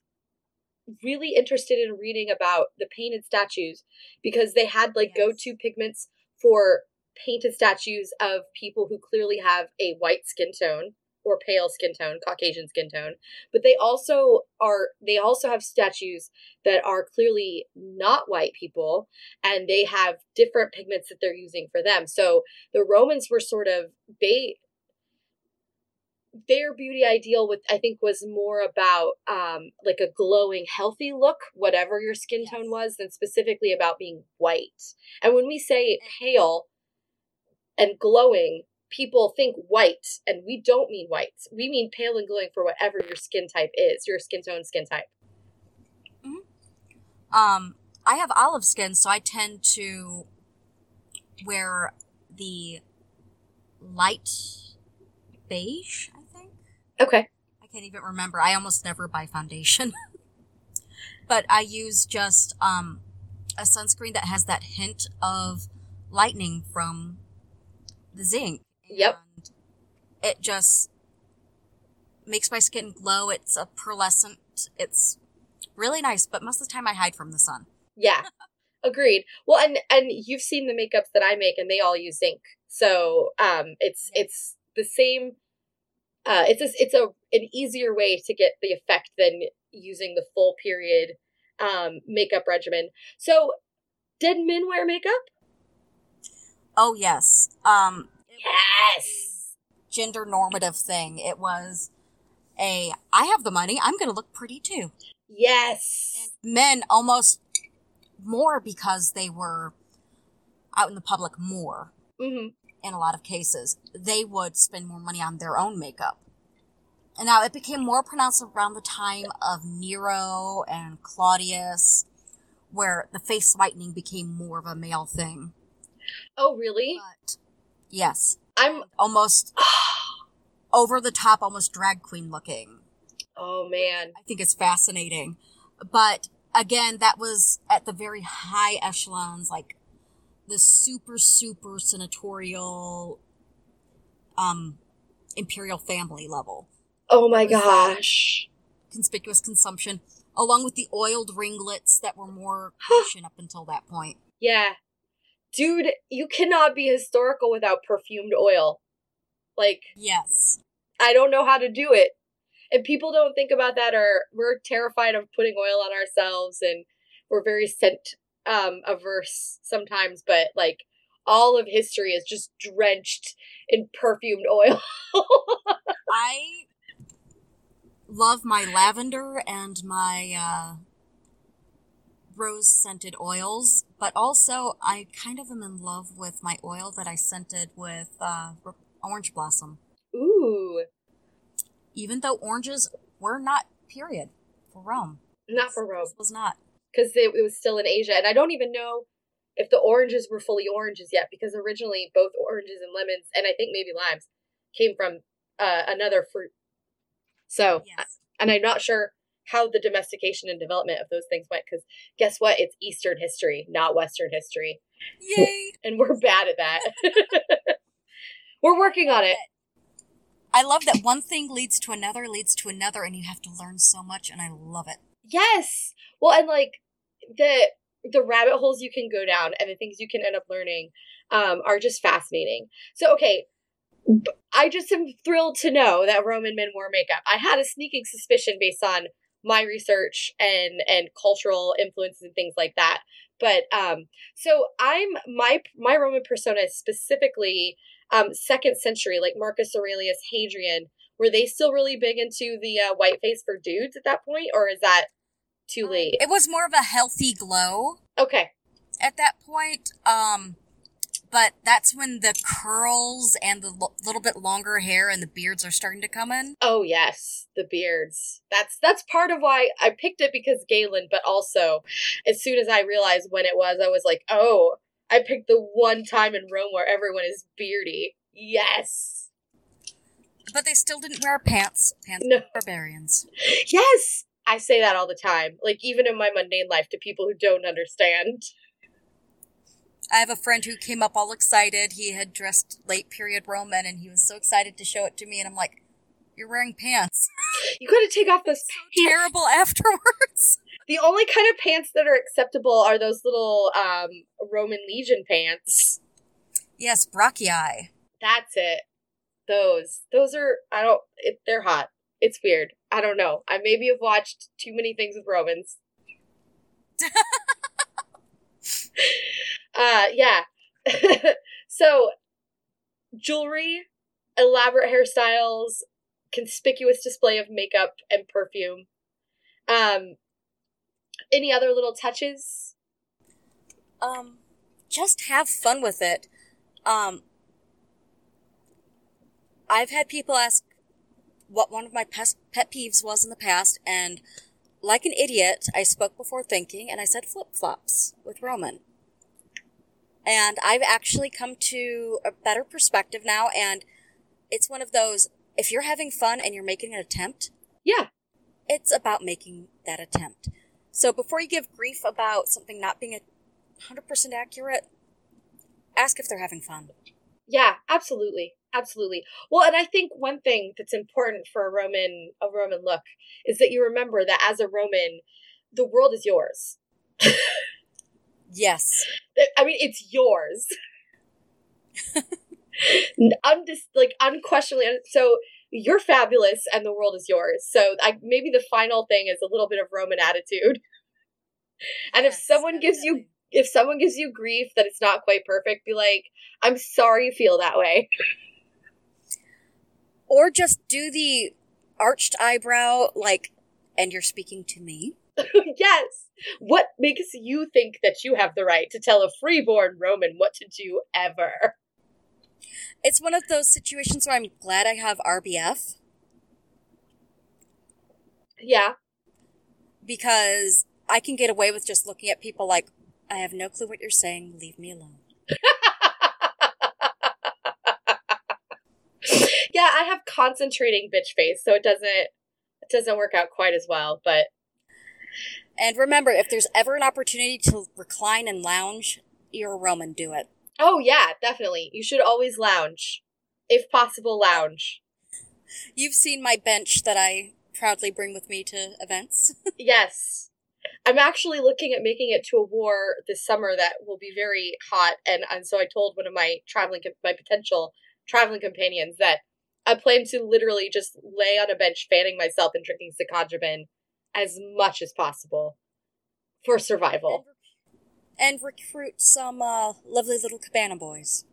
really interested in reading about the painted statues because they had like Yes. go-to pigments for painted statues of people who clearly have a white skin tone or pale skin tone, Caucasian skin tone. But they also are they also have statues that are clearly not white people and they have different pigments that they're using for them. So the Romans were sort of they their beauty ideal with I think was more about um like a glowing healthy look whatever your skin Yes. tone was than specifically about being white. And when we say pale and glowing people think white and we don't mean white. We mean pale and glowing for whatever your skin type is, your skin tone skin type. Um, I have olive skin, so I tend to wear the light beige. Okay. I can't even remember. I almost never buy foundation. but I use just um, a sunscreen that has that hint of lightning from the zinc. Yep. And it just makes my skin glow. It's a pearlescent. It's really nice, but most of the time I hide from the sun. Yeah. Agreed. Well, and and you've seen the makeups that I make and they all use zinc. So, um it's it's the same uh it's a, it's a an easier way to get the effect than using the full period um makeup regimen. So, did men wear makeup? Oh yes. Um it was Yes. a gender normative thing. It was a I have the money, I'm gonna look pretty too. Yes. And men almost more because they were out in the public more Mhm. In a lot of cases. They would spend more money on their own makeup. And now it became more pronounced around the time of Nero and Claudius, where the face whitening became more of a male thing. Oh, really? But yes, I'm almost over the top, almost drag queen looking. Oh man. I think it's fascinating. But again, that was at the very high echelons, like the super, super senatorial, um, imperial family level. Oh my gosh. Conspicuous consumption, along with the oiled ringlets that were more Grecian up until that point. Yeah. Dude, you cannot be historical without perfumed oil. Like, Yes. I don't know how to do it. And people don't think about that or we're terrified of putting oil on ourselves and we're very scent um averse sometimes, but like all of history is just drenched in perfumed oil. I love my lavender and my uh, rose scented oils, but also I kind of am in love with my oil that I scented with uh, orange blossom. Ooh, Even though oranges were not period for Rome. not for Rome. This was not. Because it, it was still in Asia, and I don't even know if the oranges were fully oranges yet, because originally both oranges and lemons, and I think maybe limes, came from uh, another fruit. So, Yes. and I'm not sure how the domestication and development of those things went, because guess what? It's Eastern history, not Western history, Yay! and we're bad at that. we're working on it. I love that one thing leads to another, leads to another, and you have to learn so much, and I love it. Yes. Well, and like the the rabbit holes you can go down and the things you can end up learning um, are just fascinating. So, okay, I just am thrilled to know that Roman men wore makeup. I had a sneaking suspicion based on my research and and cultural influences and things like that. But um, so I'm my my Roman persona is specifically um second century, like Marcus Aurelius, Hadrian. Were they still really big into the uh, white face for dudes at that point, or is that too late? It was more of a healthy glow. Okay, at that point. Um, but that's when the curls and the l- little bit longer hair and the beards are starting to come in. Oh yes, the beards. That's that's part of why I picked it because Galen, but also as soon as I realized when it was, I was like, "Oh, I picked the one time in Rome where everyone is beardy." Yes. But they still didn't wear pants. Pants No. barbarians. Yes. I say that all the time. Like even in my mundane life to people who don't understand. I have a friend who came up all excited. He had dressed late period Roman and he was so excited to show it to me. And I'm like, you're wearing pants. You got to take off those pants. Terrible afterwards. The only kind of pants that are acceptable are those little um Roman legion pants. yes, brachii. That's it. Those. Those are I don't it, they're hot. It's weird. I don't know. I maybe have watched too many things with Romans. uh yeah. so jewelry, elaborate hairstyles, conspicuous display of makeup and perfume. Um any other little touches? Um, just have fun with it. Um, I've had people ask what one of my pes- pet peeves was in the past, and like an idiot, I spoke before thinking, and I said flip flops with Roman. And I've actually come to a better perspective now, and it's one of those if you're having fun and you're making an attempt, Yeah. it's about making that attempt. So before you give grief about something not being a 100% accurate, ask if they're having fun. Yeah, absolutely. Absolutely. Well, and I think one thing that's important for a Roman a Roman look is that you remember that as a Roman, the world is yours. Yes. I mean, it's yours. Undis- like unquestionably so you're fabulous and the world is yours. So I maybe the final thing is a little bit of Roman attitude. And if Yes, someone gives you if someone gives you grief that it's not quite perfect, be like, I'm sorry you feel that way. Or just do the arched eyebrow, like, and you're speaking to me. yes. What makes you think that you have the right to tell a freeborn Roman what to do ever? It's one of those situations where I'm glad I have RBF Yeah. because I can get away with just looking at people like, I have no clue what you're saying, leave me alone. yeah, I have concentrating bitch face, so it doesn't it doesn't work out quite as well, but And remember, if there's ever an opportunity to recline and lounge, you're a Roman, do it. Oh yeah, definitely. You should always lounge. If possible, lounge. You've seen my bench that I proudly bring with me to events. yes. I'm actually looking at making it to a war this summer that will be very hot, and, and so I told one of my traveling my potential traveling companions that I plan to literally just lay on a bench, fanning myself and drinking sekanjabin as much as possible for survival. And, and recruit some uh, lovely little cabana boys.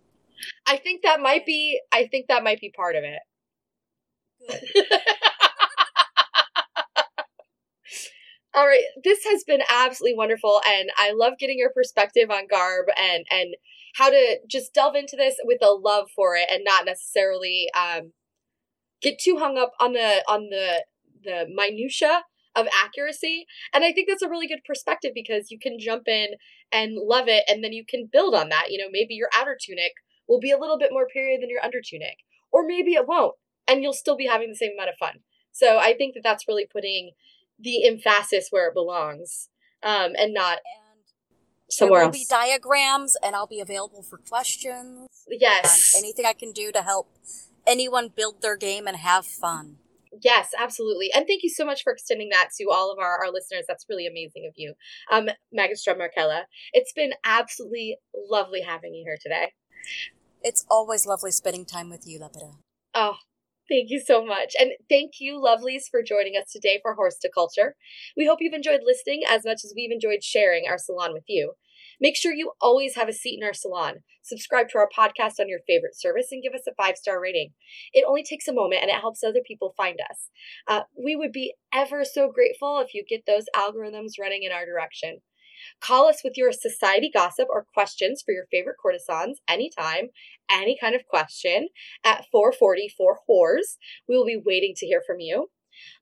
I think that might be. I think that might be part of it. All right, this has been absolutely wonderful, and I love getting your perspective on Garb and and how to just delve into this with a love for it, and not necessarily um, get too hung up on the on the the minutia of accuracy. And I think that's a really good perspective because you can jump in and love it, and then you can build on that. You know, maybe your outer tunic will be a little bit more period than your under tunic, or maybe it won't, and you'll still be having the same amount of fun. So I think that that's really putting the emphasis where it belongs, um, and not And somewhere there will else. be diagrams, and I'll be available for questions. yes, anything I can do to help anyone build their game and have fun. Yes, absolutely. And thank you so much for extending that to all of our, our listeners. That's really amazing of you. Um, Magistra Markella, it's been absolutely lovely having you here today. It's always lovely spending time with you, Lepida. Oh, thank you so much. And thank you, lovelies, for joining us today for Whores to Culture. We hope you've enjoyed listening as much as we've enjoyed sharing our salon with you. Make sure you always have a seat in our salon. Subscribe to our podcast on your favorite service and give us a five star rating. It only takes a moment and it helps other people find us. Uh, we would be ever so grateful if you get those algorithms running in our direction. Call us with your society gossip or questions for your favorite courtesans anytime, any kind of question at 444 whores. We will be waiting to hear from you.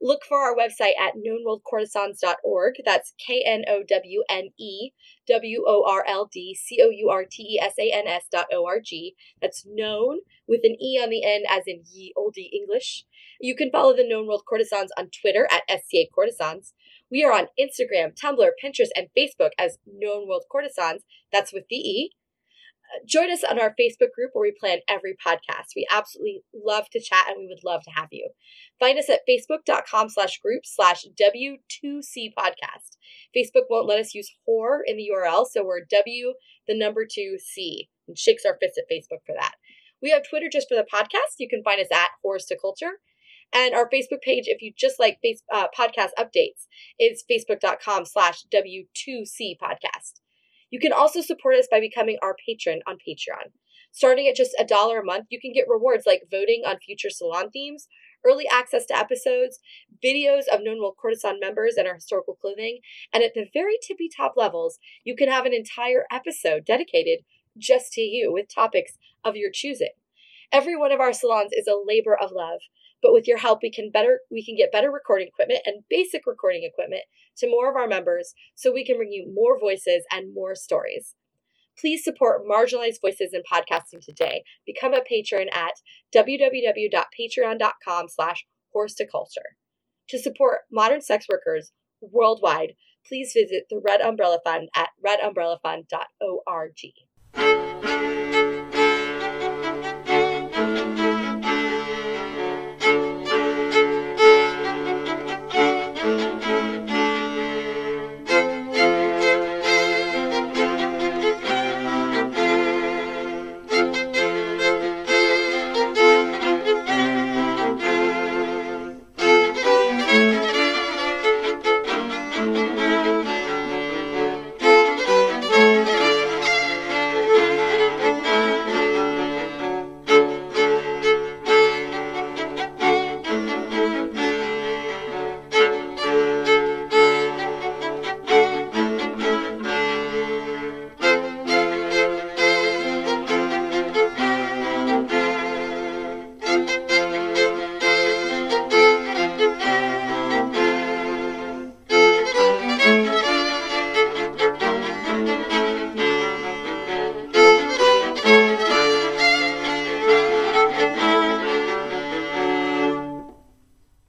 Look for our website at knowneworldcourtesans.org. That's K N O W N E W O R L D C O U R T E S A N S dot O R G. That's known with an E on the end, as in ye olde English. You can follow the Known World Courtesans on Twitter at SCA Courtesans. We are on Instagram, Tumblr, Pinterest, and Facebook as Known World Courtesans. That's with the E. Join us on our Facebook group where we plan every podcast. We absolutely love to chat and we would love to have you. Find us at facebook.com slash group slash W2C podcast. Facebook won't let us use whore in the URL, so we're W, the number two C, and shakes our fist at Facebook for that. We have Twitter just for the podcast. You can find us at Whores to Culture. And our Facebook page, if you just like face, uh, podcast updates, is facebook.com slash W2C podcast. You can also support us by becoming our patron on Patreon. Starting at just a dollar a month, you can get rewards like voting on future salon themes, early access to episodes, videos of known world courtesan members and our historical clothing, and at the very tippy top levels, you can have an entire episode dedicated just to you with topics of your choosing. Every one of our salons is a labor of love, but with your help we can better we can get better recording equipment and basic recording equipment to more of our members so we can bring you more voices and more stories. Please support marginalized voices in podcasting today. Become a patron at www.patreon.com slash whores to culture. To support modern sex workers worldwide, please visit the Red Umbrella Fund at redumbrellafund.org.